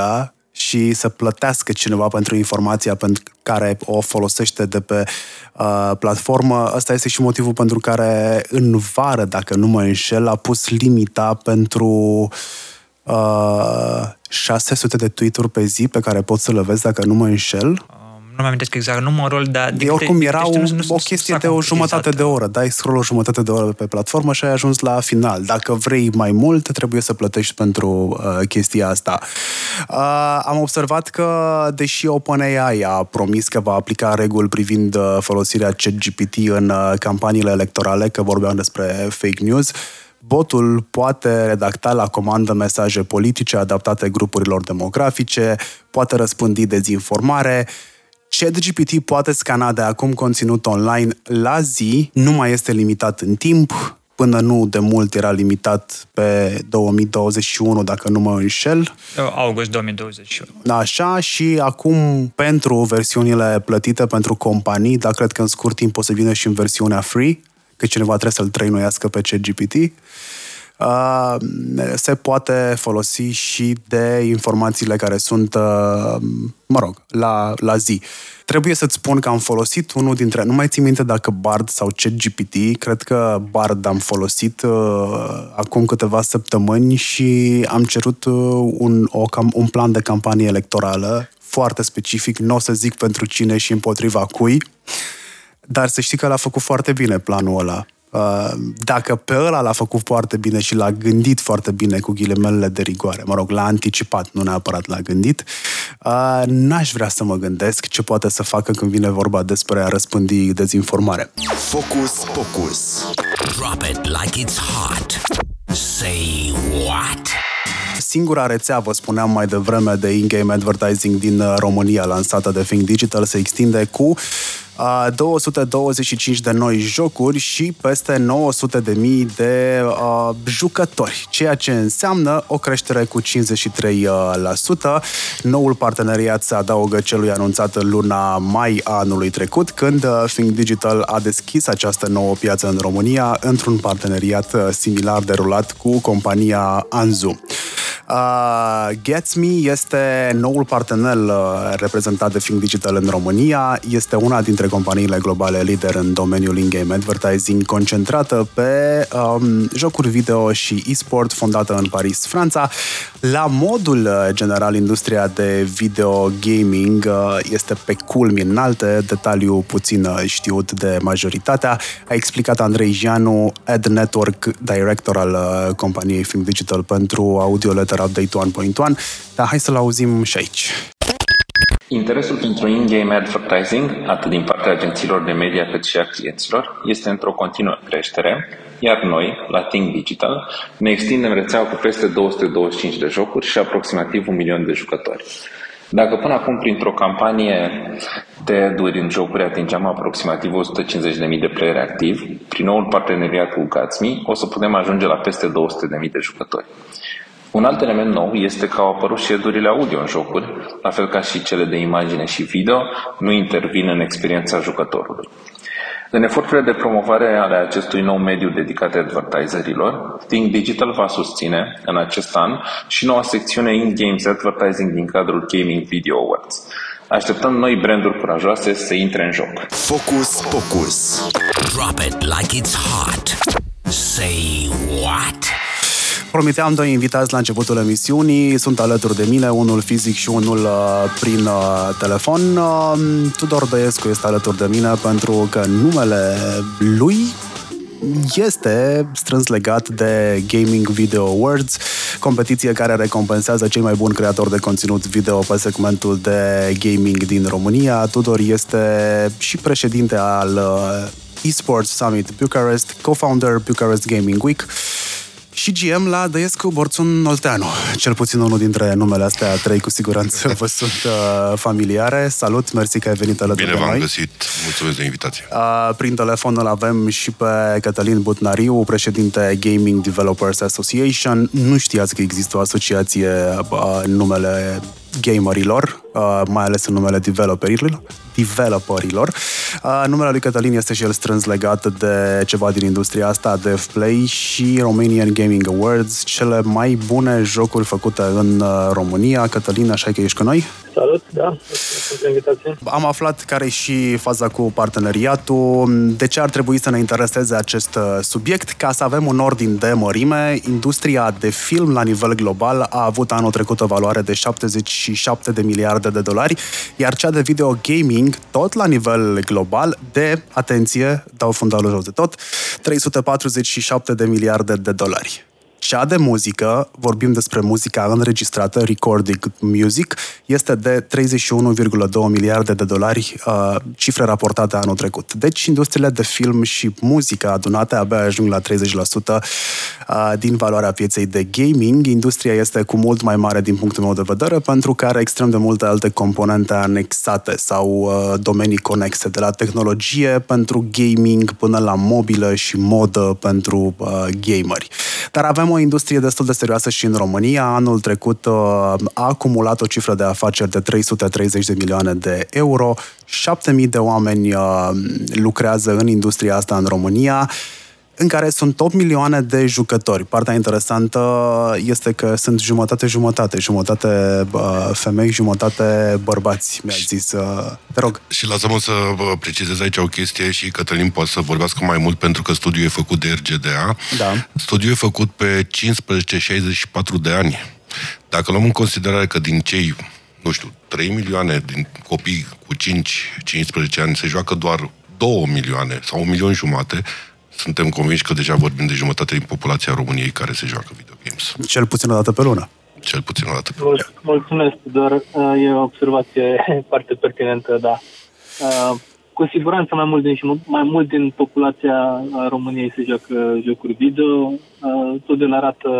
[SPEAKER 2] și să plătească cineva pentru informația pentru care o folosește de pe uh, platformă. Asta este și motivul pentru care în vară, dacă nu mă înșel, a pus limita pentru uh, 600 de tweet-uri pe zi pe care poți să le vezi dacă nu mă înșel. Um,
[SPEAKER 3] nu mi amintesc exact numărul, dar...
[SPEAKER 2] De oricum era o, o chestie de o jumătate de oră. Dai scroll o jumătate de oră pe platformă și ai ajuns la final. Dacă vrei mai mult, trebuie să plătești pentru uh, chestia asta. Uh, am observat că, deși OpenAI a promis că va aplica reguli privind uh, folosirea ChatGPT în uh, campaniile electorale, că vorbeam despre fake news, Botul poate redacta la comandă mesaje politice adaptate grupurilor demografice, poate răspândi dezinformare, ChatGPT poate scana de acum conținut online la zi, nu mai este limitat în timp, până nu de mult era limitat pe 2021, dacă nu mă înșel.
[SPEAKER 3] Uh, August 2021.
[SPEAKER 2] Așa, și acum pentru versiunile plătite pentru companii, dar cred că în scurt timp o să vină și în versiunea free, că cineva trebuie să-l trăinuiască pe ChatGPT. Uh, se poate folosi și de informațiile care sunt, uh, mă rog, la, la zi. Trebuie să-ți spun că am folosit unul dintre, nu mai țin minte dacă Bard sau ChatGPT, cred că Bard am folosit uh, acum câteva săptămâni și am cerut uh, un, o, cam, un plan de campanie electorală foarte specific, nu o să zic pentru cine și împotriva cui, dar să știi că l-a făcut foarte bine planul ăla. Uh, dacă pe ăla l-a făcut foarte bine și l-a gândit foarte bine cu ghilemelele de rigoare, mă rog, l-a anticipat, nu neapărat l-a gândit, uh, n-aș vrea să mă gândesc ce poate să facă când vine vorba despre a răspândi dezinformare.
[SPEAKER 1] Focus, focus. Drop it like it's hot. Say what?
[SPEAKER 2] Singura rețea, vă spuneam mai devreme, de in-game advertising din uh, România, lansată de Think Digital, se extinde cu 225 de noi jocuri și peste 900 de mii de uh, jucători, ceea ce înseamnă o creștere cu 53%. Noul parteneriat se adaugă celui anunțat în luna mai anului trecut, când Think Digital a deschis această nouă piață în România într-un parteneriat similar derulat cu compania Anzu. Uh, Getsme este noul partener uh, reprezentat de Film Digital în România. Este una dintre companiile globale lider în domeniul in-game advertising, concentrată pe um, jocuri video și e-sport, fondată în Paris, Franța. La modul uh, general, industria de video gaming uh, este pe culmi înalte, detaliu puțin uh, știut de majoritatea. A explicat Andrei Janu, Ad Network Director al uh, companiei Film Digital pentru Audio Letter Update 1.1, dar hai să-l auzim și aici.
[SPEAKER 4] Interesul pentru in-game advertising, atât din partea agențiilor de media cât și a clienților, este într-o continuă creștere, iar noi, la Think Digital, ne extindem rețeaua cu peste 225 de jocuri și aproximativ un milion de jucători. Dacă până acum, printr-o campanie de ad în jocuri, atingeam aproximativ 150.000 de playeri activi, prin noul parteneriat cu Gatsby, o să putem ajunge la peste 200.000 de jucători. Un alt element nou este că au apărut și ședurile audio în jocuri, la fel ca și cele de imagine și video, nu intervin în experiența jucătorului. În eforturile de promovare ale acestui nou mediu dedicat advertiserilor, Think Digital va susține, în acest an, și noua secțiune In-Games Advertising din cadrul Gaming Video Awards. Așteptăm noi branduri curajoase să intre în joc.
[SPEAKER 1] Focus, focus. Drop it like it's hot. Say what?
[SPEAKER 2] Promiteam doi invitați la începutul emisiunii, sunt alături de mine, unul fizic și unul uh, prin uh, telefon. Uh, Tudor Dăiescu este alături de mine pentru că numele lui este strâns legat de Gaming Video Awards, competiție care recompensează cei mai buni creatori de conținut video pe segmentul de gaming din România. Tudor este și președinte al uh, Esports Summit Bucharest, co-founder Bucharest Gaming Week și GM la Dăiescu Borțun Nolteanu. Cel puțin unul dintre numele astea trei cu siguranță [laughs] vă sunt uh, familiare. Salut, mersi că ai venit alături
[SPEAKER 5] Bine
[SPEAKER 2] de noi.
[SPEAKER 5] v-am găsit. Mulțumesc de invitație.
[SPEAKER 2] Uh, prin telefon îl avem și pe Cătălin Butnariu, președinte Gaming Developers Association. Nu știați că există o asociație uh, în numele gamerilor, uh, mai ales în numele developerilor. developerilor. Uh, numele lui Cătălin este și el strâns legat de ceva din industria asta, de Play și Romanian Gaming Awards, cele mai bune jocuri făcute în uh, România. Cătălin, așa că ești cu noi?
[SPEAKER 6] Salut, da, mulțumesc pentru invitație.
[SPEAKER 2] Am aflat care e și faza cu parteneriatul. De ce ar trebui să ne intereseze acest uh, subiect? Ca să avem un ordin de mărime, industria de film la nivel global a avut anul trecut o valoare de 77 de miliarde de dolari, iar cea de video gaming, tot la nivel global, de, atenție, dau fundalul jos de tot, 347 de miliarde de dolari. Cea de muzică, vorbim despre muzica înregistrată, recording music, este de 31,2 miliarde de dolari, uh, cifre raportate anul trecut. Deci, industriile de film și muzică adunate abia ajung la 30% uh, din valoarea pieței de gaming. Industria este cu mult mai mare din punctul meu de vedere pentru că are extrem de multe alte componente anexate sau uh, domenii conexe, de la tehnologie pentru gaming până la mobilă și modă pentru gameri. Dar avem o industrie destul de serioasă și în România. Anul trecut a acumulat o cifră de afaceri de 330 de milioane de euro. 7000 de oameni uh, lucrează în industria asta în România în care sunt 8 milioane de jucători. Partea interesantă este că sunt jumătate-jumătate, jumătate uh, femei, jumătate bărbați, mi-a zis. Uh, te rog.
[SPEAKER 5] Și lasă-mă să precizez aici o chestie și Cătălin poate să vorbească mai mult pentru că studiul e făcut de RGDA.
[SPEAKER 2] Da.
[SPEAKER 5] Studiul e făcut pe 15-64 de ani. Dacă luăm în considerare că din cei nu știu, 3 milioane din copii cu 5-15 ani se joacă doar 2 milioane sau 1 milion jumate, suntem convinși că deja vorbim de jumătate din populația României care se joacă videogames.
[SPEAKER 2] Cel puțin o dată pe lună.
[SPEAKER 5] Cel puțin o dată pe lună.
[SPEAKER 6] Mulțumesc, doar uh, e o observație [laughs] foarte pertinentă, da. Uh, cu siguranță mai mult din, mai mult din populația uh, României se joacă jocuri video. Studiul arată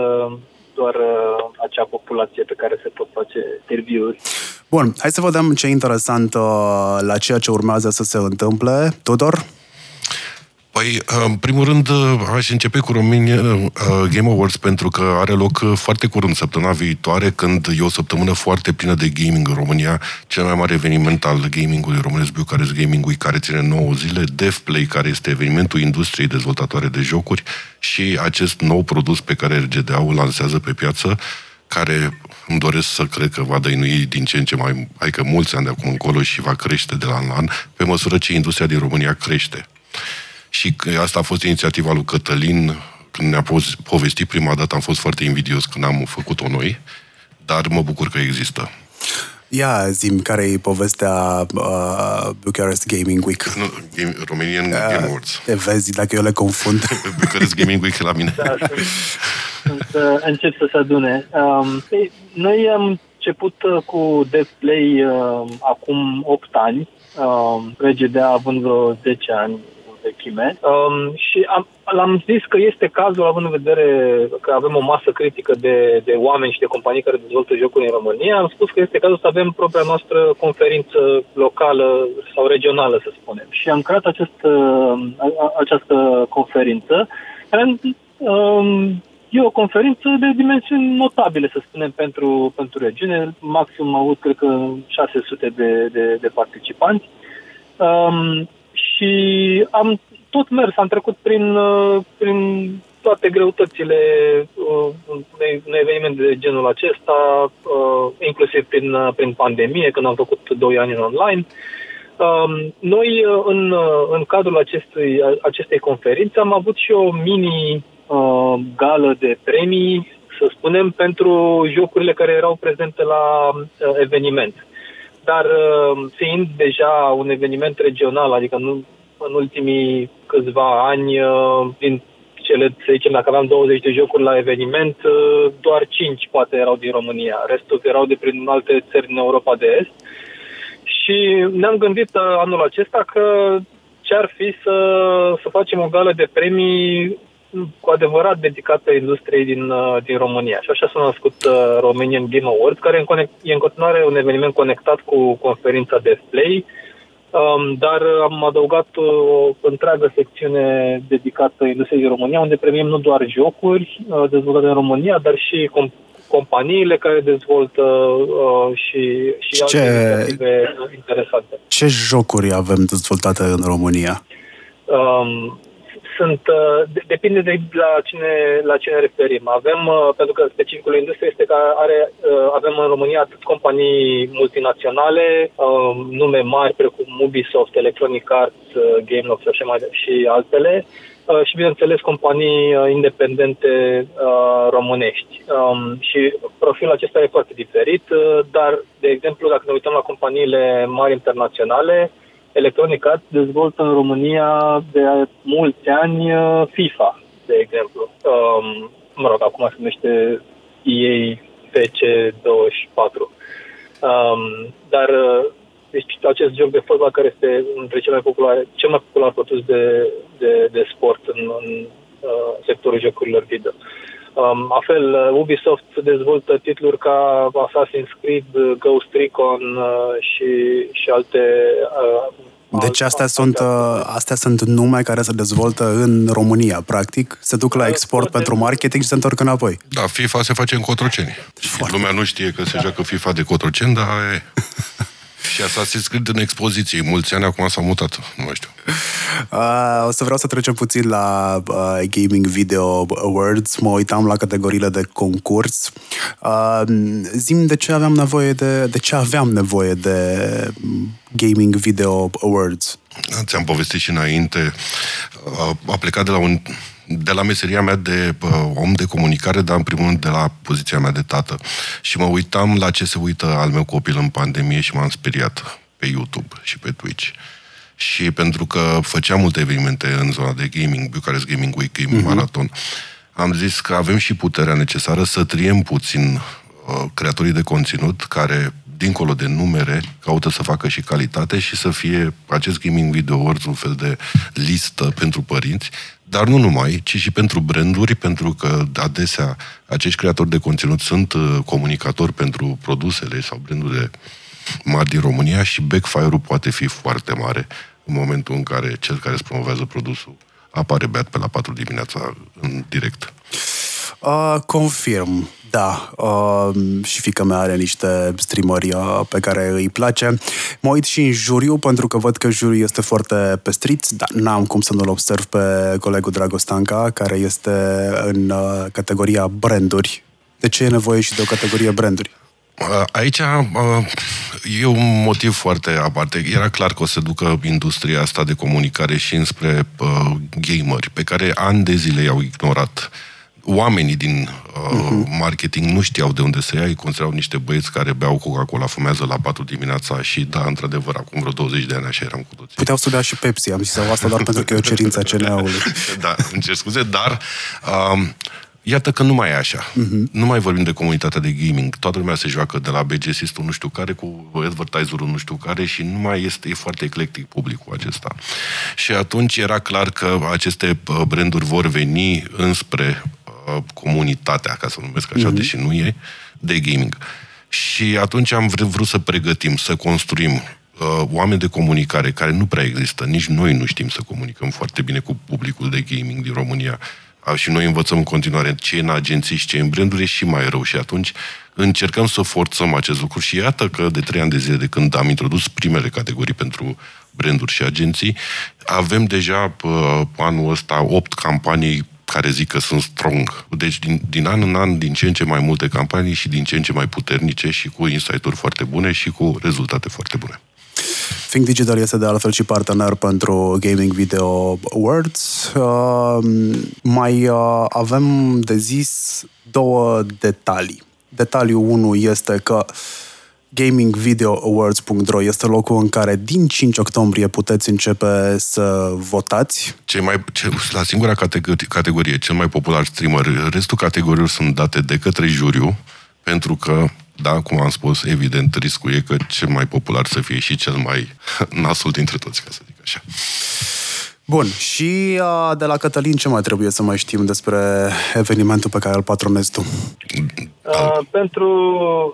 [SPEAKER 6] doar uh, acea populație pe care se pot face interviuri.
[SPEAKER 2] Bun, hai să vedem ce interesant uh, la ceea ce urmează să se întâmple. Tudor?
[SPEAKER 5] Păi, în primul rând, aș începe cu România uh, Game Awards pentru că are loc uh, foarte curând, săptămâna viitoare, când e o săptămână foarte plină de gaming în România, cel mai mare eveniment al gamingului românesc, Bucharest Gaming Week, care ține 9 zile, DevPlay, care este evenimentul industriei dezvoltatoare de jocuri și acest nou produs pe care RGDA-ul lansează pe piață, care îmi doresc să cred că va dăinui din ce în ce mai, adică mulți ani de acum încolo și va crește de la an la an, pe măsură ce industria din România crește. Și asta a fost inițiativa lui Cătălin, când ne-a povestit prima dată, am fost foarte invidios când am făcut-o noi, dar mă bucur că există.
[SPEAKER 2] Ia zim care e povestea uh, Bucharest Gaming Week.
[SPEAKER 5] Nu, game, Romanian uh, Game Awards.
[SPEAKER 2] Te vezi dacă eu le confund. [laughs]
[SPEAKER 5] Bucharest Gaming Week la mine.
[SPEAKER 6] Da, sunt, sunt, încep să se adune. Um, noi am început uh, cu Death Play uh, acum 8 ani, uh, RGDA având vreo 10 ani vechime um, și am, l-am zis că este cazul, având în vedere că avem o masă critică de, de oameni și de companii care dezvoltă jocuri în România, am spus că este cazul să avem propria noastră conferință locală sau regională, să spunem. Și am creat acest, uh, această conferință um, E o conferință de dimensiuni notabile, să spunem, pentru, pentru regiune. Maxim am avut, cred că, 600 de, de, de participanți. Um, și am tot mers, am trecut prin, uh, prin toate greutățile uh, unui eveniment de genul acesta, uh, inclusiv prin, prin pandemie, când am făcut doi ani în online. Um, noi, în, în cadrul acestui, acestei conferințe, am avut și o mini gală de premii, să spunem, pentru jocurile care erau prezente la eveniment dar uh, fiind deja un eveniment regional, adică nu, în ultimii câțiva ani, uh, din cele, să zicem, dacă aveam 20 de jocuri la eveniment, uh, doar 5 poate erau din România, restul erau de prin alte țări din Europa de Est. Și ne-am gândit anul acesta că ce ar fi să, să facem o gală de premii cu adevărat dedicată industriei din, uh, din România. Și așa s-a născut uh, Romanian Game Awards, care e în continuare un eveniment conectat cu conferința de Play, um, dar am adăugat uh, o întreagă secțiune dedicată industriei din România, unde premiem nu doar jocuri dezvoltate în România, dar și com- companiile care dezvoltă uh, și, și alte inițiative interesante.
[SPEAKER 2] Ce jocuri avem dezvoltate în România? Um,
[SPEAKER 6] sunt, uh, depinde de la cine, la cine referim. Avem, uh, pentru că specificul industriei este că are, uh, avem în România atât companii multinaționale, nume mari precum Ubisoft, Electronic Arts, Gameloft și așa mai și altele, și, bineînțeles, companii independente românești. Um, și profilul acesta e foarte diferit, dar, de exemplu, dacă ne uităm la companiile mari internaționale, Electronic Arts dezvoltă în România de mulți ani uh, FIFA, de exemplu. Um, mă rog, acum se numește EA FC24. Um, dar uh, deci acest joc de fotbal care este între cele mai populare, cel mai popular produs de, de, de sport în, în uh, sectorul jocurilor video. Um, a fel, uh, Ubisoft dezvoltă titluri ca Assassin's Creed, Ghost Recon uh, și, și alte uh,
[SPEAKER 2] deci astea sunt, uh, astea sunt nume care se dezvoltă în România, practic, se duc la export pentru marketing și se întorc înapoi.
[SPEAKER 5] Da, FIFA se face în Cotroceni. Foarte. Lumea nu știe că se joacă FIFA de Cotroceni, dar e... [laughs] Și Assassin's Creed în expoziție. Mulți ani acum s-au mutat, nu mai știu.
[SPEAKER 2] Uh, o să vreau să trecem puțin la uh, Gaming Video Awards. Mă uitam la categoriile de concurs. Uh, zim de ce aveam nevoie de, de ce aveam nevoie de Gaming Video Awards.
[SPEAKER 5] Ți-am povestit și înainte. A plecat de la un de la meseria mea de uh, om de comunicare, dar în primul rând de la poziția mea de tată. Și mă uitam la ce se uită al meu copil în pandemie și m-am speriat pe YouTube și pe Twitch. Și pentru că făceam multe evenimente în zona de gaming, Bucharest Gaming Week, Gaming uh-huh. Marathon, am zis că avem și puterea necesară să triem puțin uh, creatorii de conținut care dincolo de numere, caută să facă și calitate și să fie acest Gaming Video Awards un fel de listă pentru părinți, dar nu numai, ci și pentru branduri, pentru că adesea acești creatori de conținut sunt uh, comunicatori pentru produsele sau brandurile mari din România și backfire-ul poate fi foarte mare în momentul în care cel care îți promovează produsul apare beat pe la 4 dimineața în direct.
[SPEAKER 2] Uh, confirm. Da, uh, și fica mea are niște streameri uh, pe care îi place. Mă uit și în juriu, pentru că văd că juriul este foarte pestrit, dar n-am cum să nu-l observ pe colegul Dragostanca, care este în uh, categoria branduri. De ce e nevoie și de o categorie branduri?
[SPEAKER 5] Uh, aici uh, e un motiv foarte aparte. Era clar că o să ducă industria asta de comunicare și înspre uh, gameri, pe care ani de zile i-au ignorat oamenii din uh, uh-huh. marketing nu știau de unde să ia, îi considerau niște băieți care beau Coca-Cola, fumează la 4 dimineața și da, într-adevăr, acum vreo 20 de ani așa eram cu toții.
[SPEAKER 2] Puteau să dea și Pepsi, am zis asta doar pentru că e o cerință a [laughs] CNA-ului.
[SPEAKER 5] da, îmi cer scuze, dar um, Iată că nu mai e așa. Uh-huh. Nu mai vorbim de comunitatea de gaming. Toată lumea se joacă de la BG System nu știu care cu advertiserul nu știu care și nu mai este, e foarte eclectic publicul acesta. Și atunci era clar că aceste uh, branduri vor veni înspre Uh, comunitatea, ca să numesc așa, mm-hmm. deși nu e, de gaming. Și atunci am vrut, vrut să pregătim, să construim uh, oameni de comunicare care nu prea există. Nici noi nu știm să comunicăm foarte bine cu publicul de gaming din România. Uh, și noi învățăm în continuare ce e în agenții și ce e în branduri și mai rău. Și atunci încercăm să forțăm acest lucru. Și iată că de trei ani de zile de când am introdus primele categorii pentru branduri și agenții, avem deja uh, anul ăsta opt campanii care zic că sunt strong. Deci din, din an în an, din ce în ce mai multe campanii și din ce în ce mai puternice și cu insight-uri foarte bune și cu rezultate foarte bune.
[SPEAKER 2] Think Digital este de altfel și partener pentru Gaming Video Awards. Uh, mai uh, avem de zis două detalii. Detaliul 1 este că uh, gamingvideoawards.ro este locul în care din 5 octombrie puteți începe să votați.
[SPEAKER 5] Cei mai, ce, la singura categorie, categorie, cel mai popular streamer, restul categoriilor sunt date de către juriu, pentru că, da, cum am spus, evident, riscul e că cel mai popular să fie și cel mai [laughs] nasul dintre toți, ca să zic așa.
[SPEAKER 2] Bun, și uh, de la Cătălin ce mai trebuie să mai știm despre evenimentul pe care îl patronezi tu?
[SPEAKER 6] Uh, pentru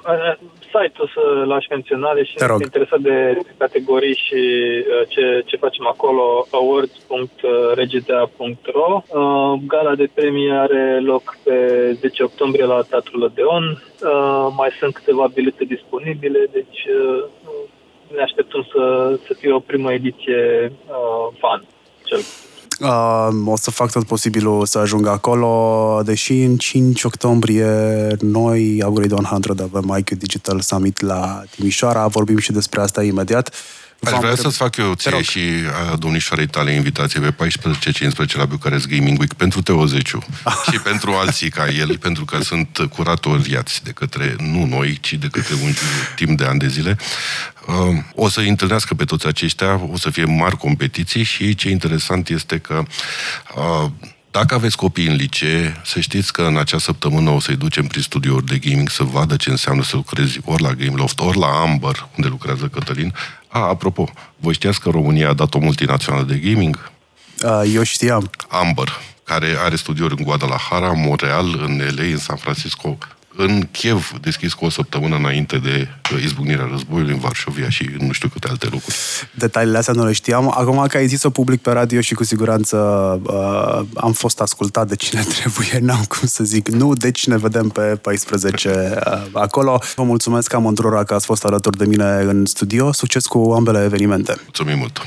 [SPEAKER 6] uh, site o să l-aș menționa, deși sunt interesat de categorii și uh, ce, ce facem acolo, awards.regidea.ro. Uh, gala de premii are loc pe 10 octombrie la Teatrul Odeon. Uh, mai sunt câteva bilete disponibile, deci ne așteptăm să, să fie o primă ediție fan, cel
[SPEAKER 2] Uh, o să fac tot posibilul să ajung acolo, deși în 5 octombrie noi, Upgrade 100, avem IQ Digital Summit la Timișoara, vorbim și despre asta imediat.
[SPEAKER 5] Aș vrea să-ți fac eu ție și a domnișoarei tale invitație pe 14-15 la Bucharest Gaming Week pentru Teozeciu [laughs] și pentru alții ca el, pentru că sunt curatoriați de către, nu noi, ci de către un timp de ani de zile. Uh, o să întâlnească pe toți aceștia, o să fie mari competiții și ce interesant este că uh, Dacă aveți copii în licee, să știți că în acea săptămână o să-i ducem prin studiouri de gaming să vadă ce înseamnă să lucrezi ori la Gameloft, ori la Amber, unde lucrează Cătălin. A, apropo, voi știați că România a dat o multinațională de gaming?
[SPEAKER 2] Eu știam.
[SPEAKER 5] Amber, care are studiouri în Guadalajara, Montreal, în LA, în San Francisco, în Kiev, deschis cu o săptămână înainte de izbucnirea războiului în Varșovia și în nu știu câte alte locuri.
[SPEAKER 2] Detaliile astea nu le știam. Acum că ai zis-o public pe radio și cu siguranță uh, am fost ascultat de cine [laughs] trebuie, n-am cum să zic nu, deci ne vedem pe 14 uh, acolo. Vă mulțumesc amândurora că ați fost alături de mine în studio. Succes cu ambele evenimente.
[SPEAKER 5] Mulțumim mult!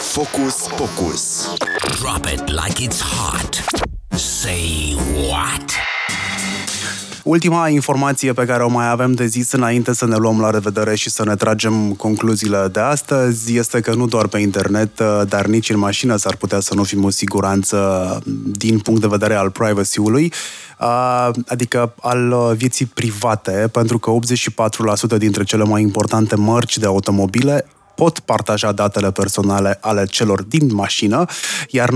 [SPEAKER 1] Focus Pocus. Drop it like it's hot. Say what?
[SPEAKER 2] Ultima informație pe care o mai avem de zis înainte să ne luăm la revedere și să ne tragem concluziile de astăzi este că nu doar pe internet, dar nici în mașină s-ar putea să nu fim o siguranță din punct de vedere al privacy-ului, adică al vieții private, pentru că 84% dintre cele mai importante mărci de automobile pot partaja datele personale ale celor din mașină, iar 92%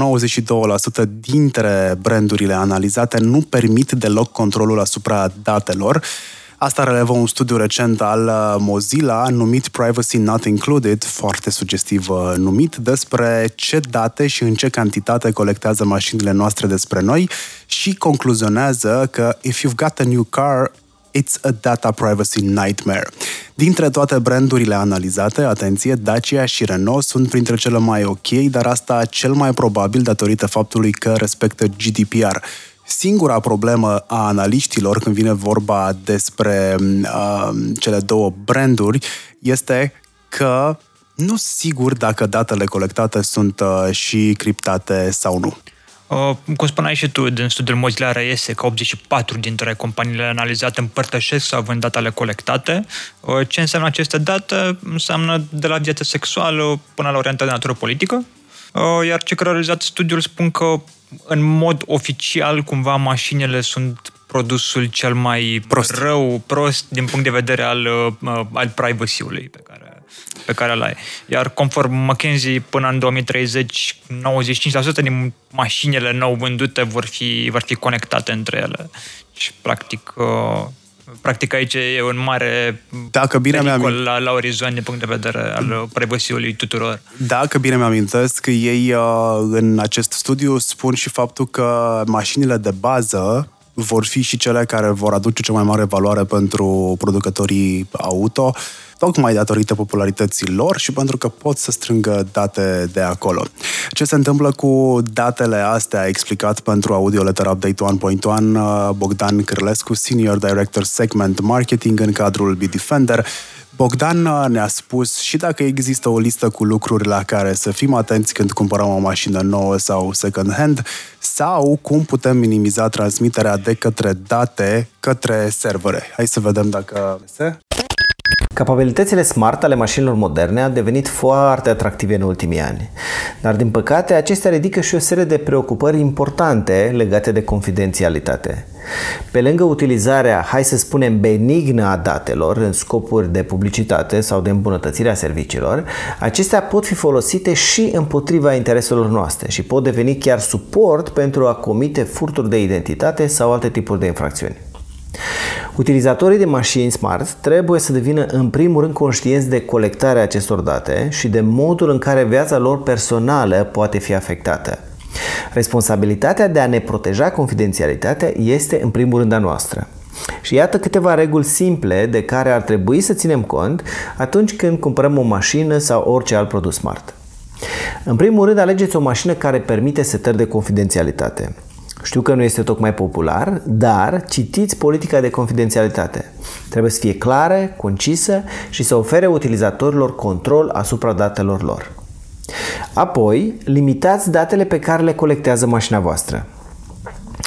[SPEAKER 2] dintre brandurile analizate nu permit deloc controlul asupra datelor. Asta relevă un studiu recent al uh, Mozilla numit Privacy Not Included, foarte sugestiv uh, numit, despre ce date și în ce cantitate colectează mașinile noastre despre noi și concluzionează că if you've got a new car, It's a data privacy nightmare. Dintre toate brandurile analizate, atenție, Dacia și Renault sunt printre cele mai ok, dar asta cel mai probabil datorită faptului că respectă GDPR. Singura problemă a analiștilor când vine vorba despre uh, cele două branduri este că nu sigur dacă datele colectate sunt uh, și criptate sau nu.
[SPEAKER 3] Uh, cum spuneai și tu, din studiul Mozilla reiese că 84 dintre companiile analizate împărtășesc sau vând datele colectate. Uh, ce înseamnă aceste date? Înseamnă de la viața sexuală până la orientare de natură politică. Uh, iar cei care au realizat studiul spun că în mod oficial, cumva, mașinile sunt produsul cel mai
[SPEAKER 2] prost.
[SPEAKER 3] rău, prost, din punct de vedere al, uh, al privacy-ului pe care pe care îl ai. Iar conform McKinsey, până în 2030, 95% din mașinile nou vândute vor fi, vor fi conectate între ele. Și, practic, uh, practic aici e un mare
[SPEAKER 2] Dacă bine mi
[SPEAKER 3] la, la orizont din punct de vedere al privacy tuturor.
[SPEAKER 2] Dacă bine mi-amintesc, ei uh, în acest studiu spun și faptul că mașinile de bază vor fi și cele care vor aduce cea mai mare valoare pentru producătorii auto, tocmai datorită popularității lor și pentru că pot să strângă date de acolo. Ce se întâmplă cu datele astea, a explicat pentru Audio Letter Update 1.1 uh, Bogdan Cârlescu, Senior Director Segment Marketing în cadrul Bitdefender. Bogdan uh, ne-a spus și dacă există o listă cu lucruri la care să fim atenți când cumpărăm o mașină nouă sau second hand, sau cum putem minimiza transmiterea de către date către servere. Hai să vedem dacă se...
[SPEAKER 7] Capabilitățile smart ale mașinilor moderne au devenit foarte atractive în ultimii ani, dar din păcate acestea ridică și o serie de preocupări importante legate de confidențialitate. Pe lângă utilizarea, hai să spunem, benignă a datelor în scopuri de publicitate sau de îmbunătățire a serviciilor, acestea pot fi folosite și împotriva intereselor noastre și pot deveni chiar suport pentru a comite furturi de identitate sau alte tipuri de infracțiuni. Utilizatorii de mașini smart trebuie să devină în primul rând conștienți de colectarea acestor date și de modul în care viața lor personală poate fi afectată. Responsabilitatea de a ne proteja confidențialitatea este în primul rând a noastră. Și iată câteva reguli simple de care ar trebui să ținem cont atunci când cumpărăm o mașină sau orice alt produs smart. În primul rând, alegeți o mașină care permite setări de confidențialitate. Știu că nu este tocmai popular, dar citiți politica de confidențialitate. Trebuie să fie clară, concisă și să ofere utilizatorilor control asupra datelor lor. Apoi, limitați datele pe care le colectează mașina voastră.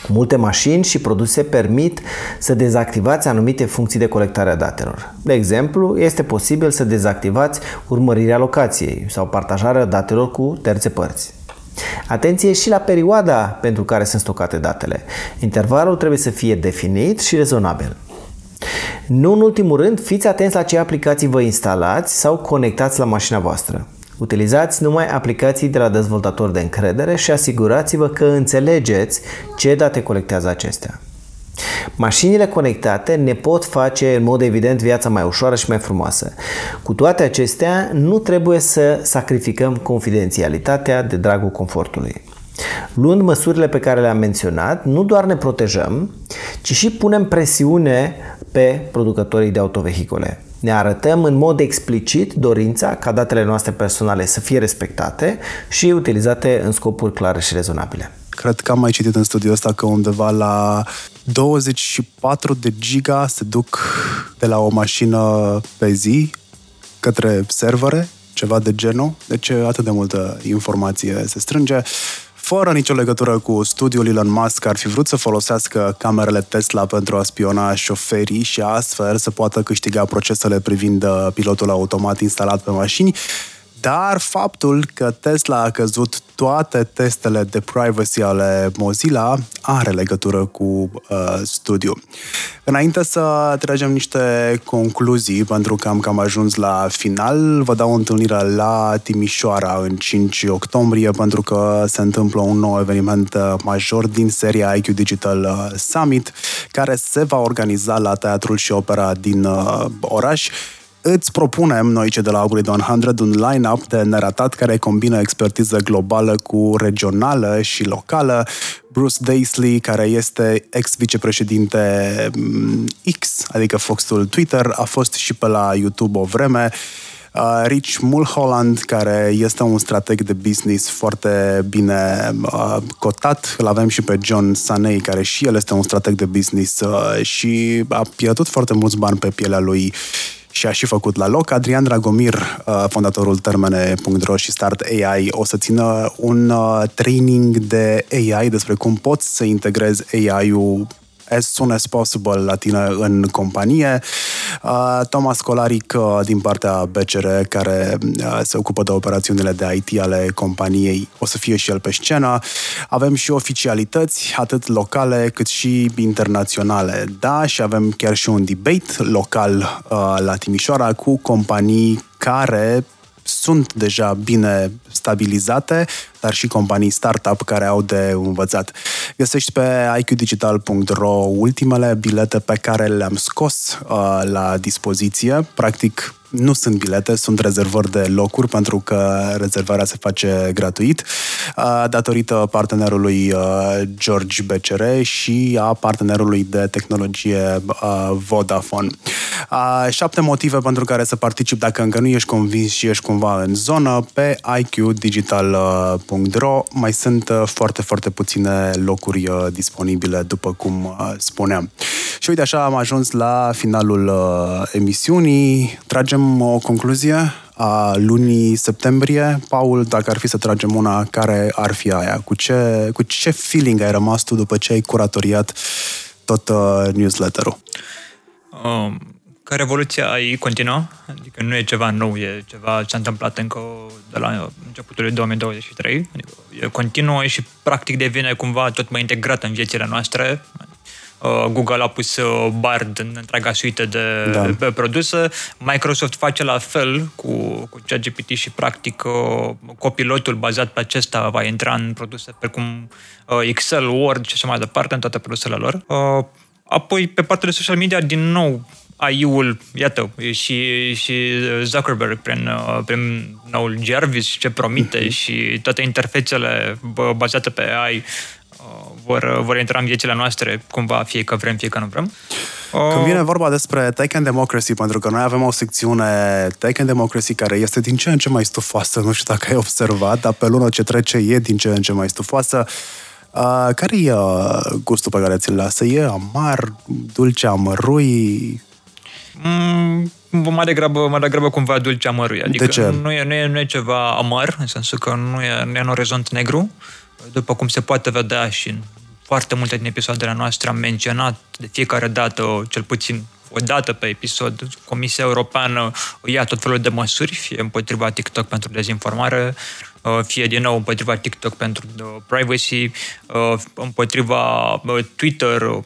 [SPEAKER 7] Multe mașini și produse permit să dezactivați anumite funcții de colectare a datelor. De exemplu, este posibil să dezactivați urmărirea locației sau partajarea datelor cu terțe părți. Atenție și la perioada pentru care sunt stocate datele. Intervalul trebuie să fie definit și rezonabil. Nu în ultimul rând, fiți atenți la ce aplicații vă instalați sau conectați la mașina voastră. Utilizați numai aplicații de la dezvoltatori de încredere și asigurați-vă că înțelegeți ce date colectează acestea. Mașinile conectate ne pot face în mod evident viața mai ușoară și mai frumoasă. Cu toate acestea, nu trebuie să sacrificăm confidențialitatea de dragul confortului. Luând măsurile pe care le-am menționat, nu doar ne protejăm, ci și punem presiune pe producătorii de autovehicule. Ne arătăm în mod explicit dorința ca datele noastre personale să fie respectate și utilizate în scopuri clare și rezonabile.
[SPEAKER 2] Cred că am mai citit în studiul ăsta că undeva la 24 de giga se duc de la o mașină pe zi către servere, ceva de genul. Deci atât de multă informație se strânge fără nicio legătură cu studiul Elon Musk, ar fi vrut să folosească camerele Tesla pentru a spiona șoferii și astfel să poată câștiga procesele privind uh, pilotul automat instalat pe mașini dar faptul că Tesla a căzut toate testele de privacy ale Mozilla are legătură cu uh, studiu. Înainte să tragem niște concluzii, pentru că am cam ajuns la final, vă dau o întâlnire la Timișoara în 5 octombrie, pentru că se întâmplă un nou eveniment uh, major din seria IQ Digital uh, Summit, care se va organiza la Teatrul și Opera din uh, oraș Îți propunem, noi cei de la Upgrade 100, un line-up de neratat care combină expertiză globală cu regională și locală. Bruce Daisley, care este ex-vicepreședinte mm, X, adică fostul Twitter, a fost și pe la YouTube o vreme. Uh, Rich Mulholland, care este un strateg de business foarte bine uh, cotat. Îl avem și pe John Sanei, care și el este un strateg de business uh, și a pierdut foarte mulți bani pe pielea lui și a și făcut la loc. Adrian Dragomir, uh, fondatorul termene.ro și Start AI, o să țină un uh, training de AI despre cum poți să integrezi AI-ul as soon as possible la tine în companie. Uh, Thomas Colaric uh, din partea BCR, care uh, se ocupă de operațiunile de IT ale companiei, o să fie și el pe scenă. Avem și oficialități, atât locale cât și internaționale. Da, și avem chiar și un debate local la Timișoara cu companii care sunt deja bine stabilizate, dar și companii startup care au de învățat. Găsești pe iqdigital.ro ultimele bilete pe care le-am scos uh, la dispoziție. Practic, nu sunt bilete, sunt rezervări de locuri pentru că rezervarea se face gratuit datorită partenerului George BCR și a partenerului de tehnologie Vodafone. Șapte motive pentru care să particip dacă încă nu ești convins și ești cumva în zonă pe iqdigital.ro mai sunt foarte, foarte puține locuri disponibile, după cum spuneam. Și uite, așa am ajuns la finalul emisiunii. Tragem tragem o concluzie a lunii septembrie. Paul, dacă ar fi să tragem una, care ar fi aia? Cu ce, cu ce feeling ai rămas tu după ce ai curatoriat tot uh, newsletter-ul?
[SPEAKER 3] Um, că revoluția AI continuă, adică nu e ceva nou, e ceva ce s-a întâmplat încă de la începutul 2023. Adică e continuă și practic devine cumva tot mai integrat în viețile noastre. Uh, Google a pus uh, Bard în întreaga suite de da. produse. Microsoft face la fel cu, cu ChatGPT și practic uh, copilotul bazat pe acesta va intra în produse precum Excel, Word și așa mai departe, în toate produsele lor. Apoi, pe partea de social media, din nou, AI-ul, iată, și, și Zuckerberg prin, prin noul Jarvis ce promite mm-hmm. și toate interfețele bazate pe AI vor, vor intra în viețile noastre, cumva, fie că vrem, fie că nu vrem.
[SPEAKER 2] Când vine vorba despre Tech and Democracy, pentru că noi avem o secțiune Tech and Democracy care este din ce în ce mai stufoasă, nu știu dacă ai observat, dar pe lună ce trece e din ce în ce mai stufoasă. Uh, care e uh, gustul pe care ți-l lasă? E amar, dulce, amărui?
[SPEAKER 3] Mm, mai degrabă, mai degrabă cumva dulce amărui. Adică
[SPEAKER 2] de ce?
[SPEAKER 3] Nu e, nu, e, nu e ceva amar, în sensul că nu e, nu e în orizont negru. După cum se poate vedea și în foarte multe din episoadele noastre am menționat de fiecare dată, cel puțin o dată pe episod, Comisia Europeană ia tot felul de măsuri, fie împotriva TikTok pentru dezinformare, uh, fie din nou împotriva TikTok pentru uh, privacy, uh, împotriva Twitter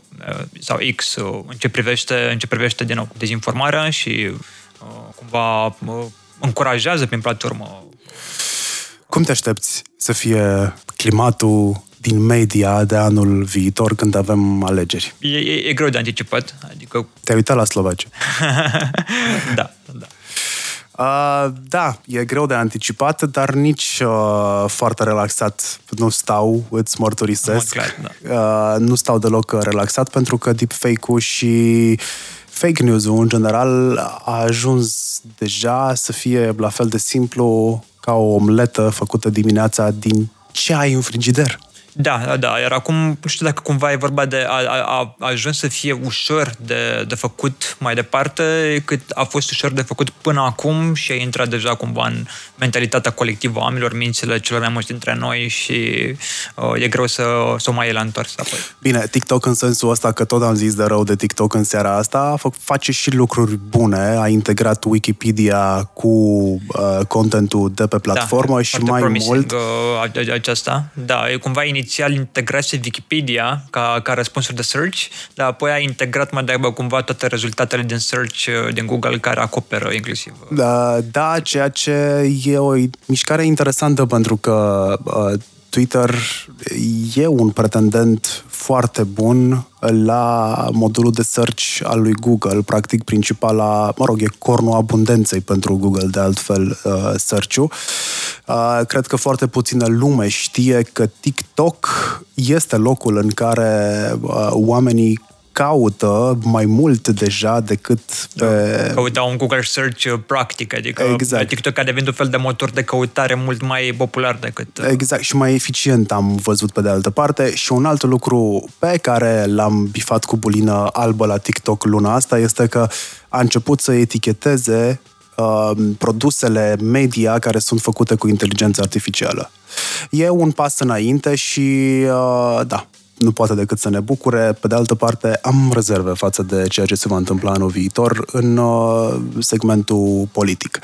[SPEAKER 3] sau X în ce privește, în ce privește din nou dezinformarea și cumva încurajează prin platformă
[SPEAKER 2] Cum te aștepți să fie climatul din media de anul viitor când avem alegeri?
[SPEAKER 3] E, e, e greu de anticipat. Adică...
[SPEAKER 2] Te-ai uitat la Slovacia? [laughs]
[SPEAKER 3] da, da.
[SPEAKER 2] Uh, da, e greu de anticipat, dar nici uh, foarte relaxat nu stau, îți mărturisesc.
[SPEAKER 3] Clar, da.
[SPEAKER 2] uh, nu stau deloc relaxat pentru că deepfake-ul și fake news-ul în general a ajuns deja să fie la fel de simplu ca o omletă făcută dimineața din ce ai în frigider.
[SPEAKER 3] Da, da, da. Iar acum, nu știu dacă cumva e vorba de a, a, a ajuns să fie ușor de, de făcut mai departe, cât a fost ușor de făcut până acum și a intrat deja cumva în mentalitatea colectivă a oamenilor, mințile celor mai mulți dintre noi și uh, e greu să, să o mai e la întors apoi.
[SPEAKER 2] Bine, TikTok în sensul ăsta, că tot am zis de rău de TikTok în seara asta, face și lucruri bune, a integrat Wikipedia cu uh, contentul de pe platformă
[SPEAKER 3] da,
[SPEAKER 2] și mai mult...
[SPEAKER 3] Uh, aceasta. Da, e cumva inițial inițial integrase Wikipedia ca, ca răspunsuri de search, dar apoi a integrat mai degrabă cumva toate rezultatele din search uh, din Google care acoperă inclusiv.
[SPEAKER 2] Uh, da, da ceea ce e o mișcare interesantă pentru că uh, Twitter e un pretendent foarte bun la modulul de search al lui Google, practic principala, mă rog, e cornul abundenței pentru Google, de altfel, uh, search-ul. Uh, cred că foarte puțină lume știe că TikTok este locul în care uh, oamenii caută mai mult deja decât pe...
[SPEAKER 3] Căuta un Google Search uh, practic, adică exact. TikTok a devenit un fel de motor de căutare mult mai popular decât...
[SPEAKER 2] Uh, exact, și mai eficient am văzut pe de altă parte. Și un alt lucru pe care l-am bifat cu bulină albă la TikTok luna asta este că a început să eticheteze uh, produsele media care sunt făcute cu inteligență artificială. E un pas înainte și, uh, da, nu poate decât să ne bucure. Pe de altă parte, am rezerve față de ceea ce se va întâmpla anul viitor în uh, segmentul politic.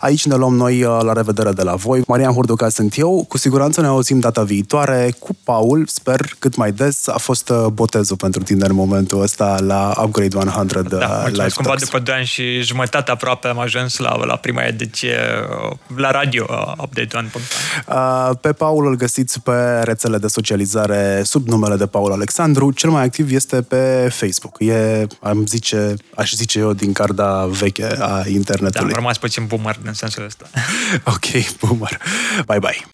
[SPEAKER 2] Aici ne luăm noi uh, la revedere de la voi. Marian Hurduca sunt eu. Cu siguranță ne auzim data viitoare cu Paul, sper cât mai des. A fost uh, botezul pentru tine în momentul ăsta la Upgrade 100
[SPEAKER 3] da, Live cumva după 2 ani și jumătate aproape am ajuns la, la prima ediție la radio Update 1.
[SPEAKER 2] Pe Paul îl găsiți pe rețele de socializare sub numele numele de Paul Alexandru, cel mai activ este pe Facebook. E, am zice, aș zice eu, din carda veche a internetului.
[SPEAKER 3] Da, am rămas puțin boomer în sensul ăsta. [laughs]
[SPEAKER 2] ok, boomer. Bye bye.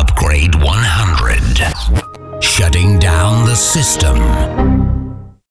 [SPEAKER 1] Upgrade 100. Shutting down the system.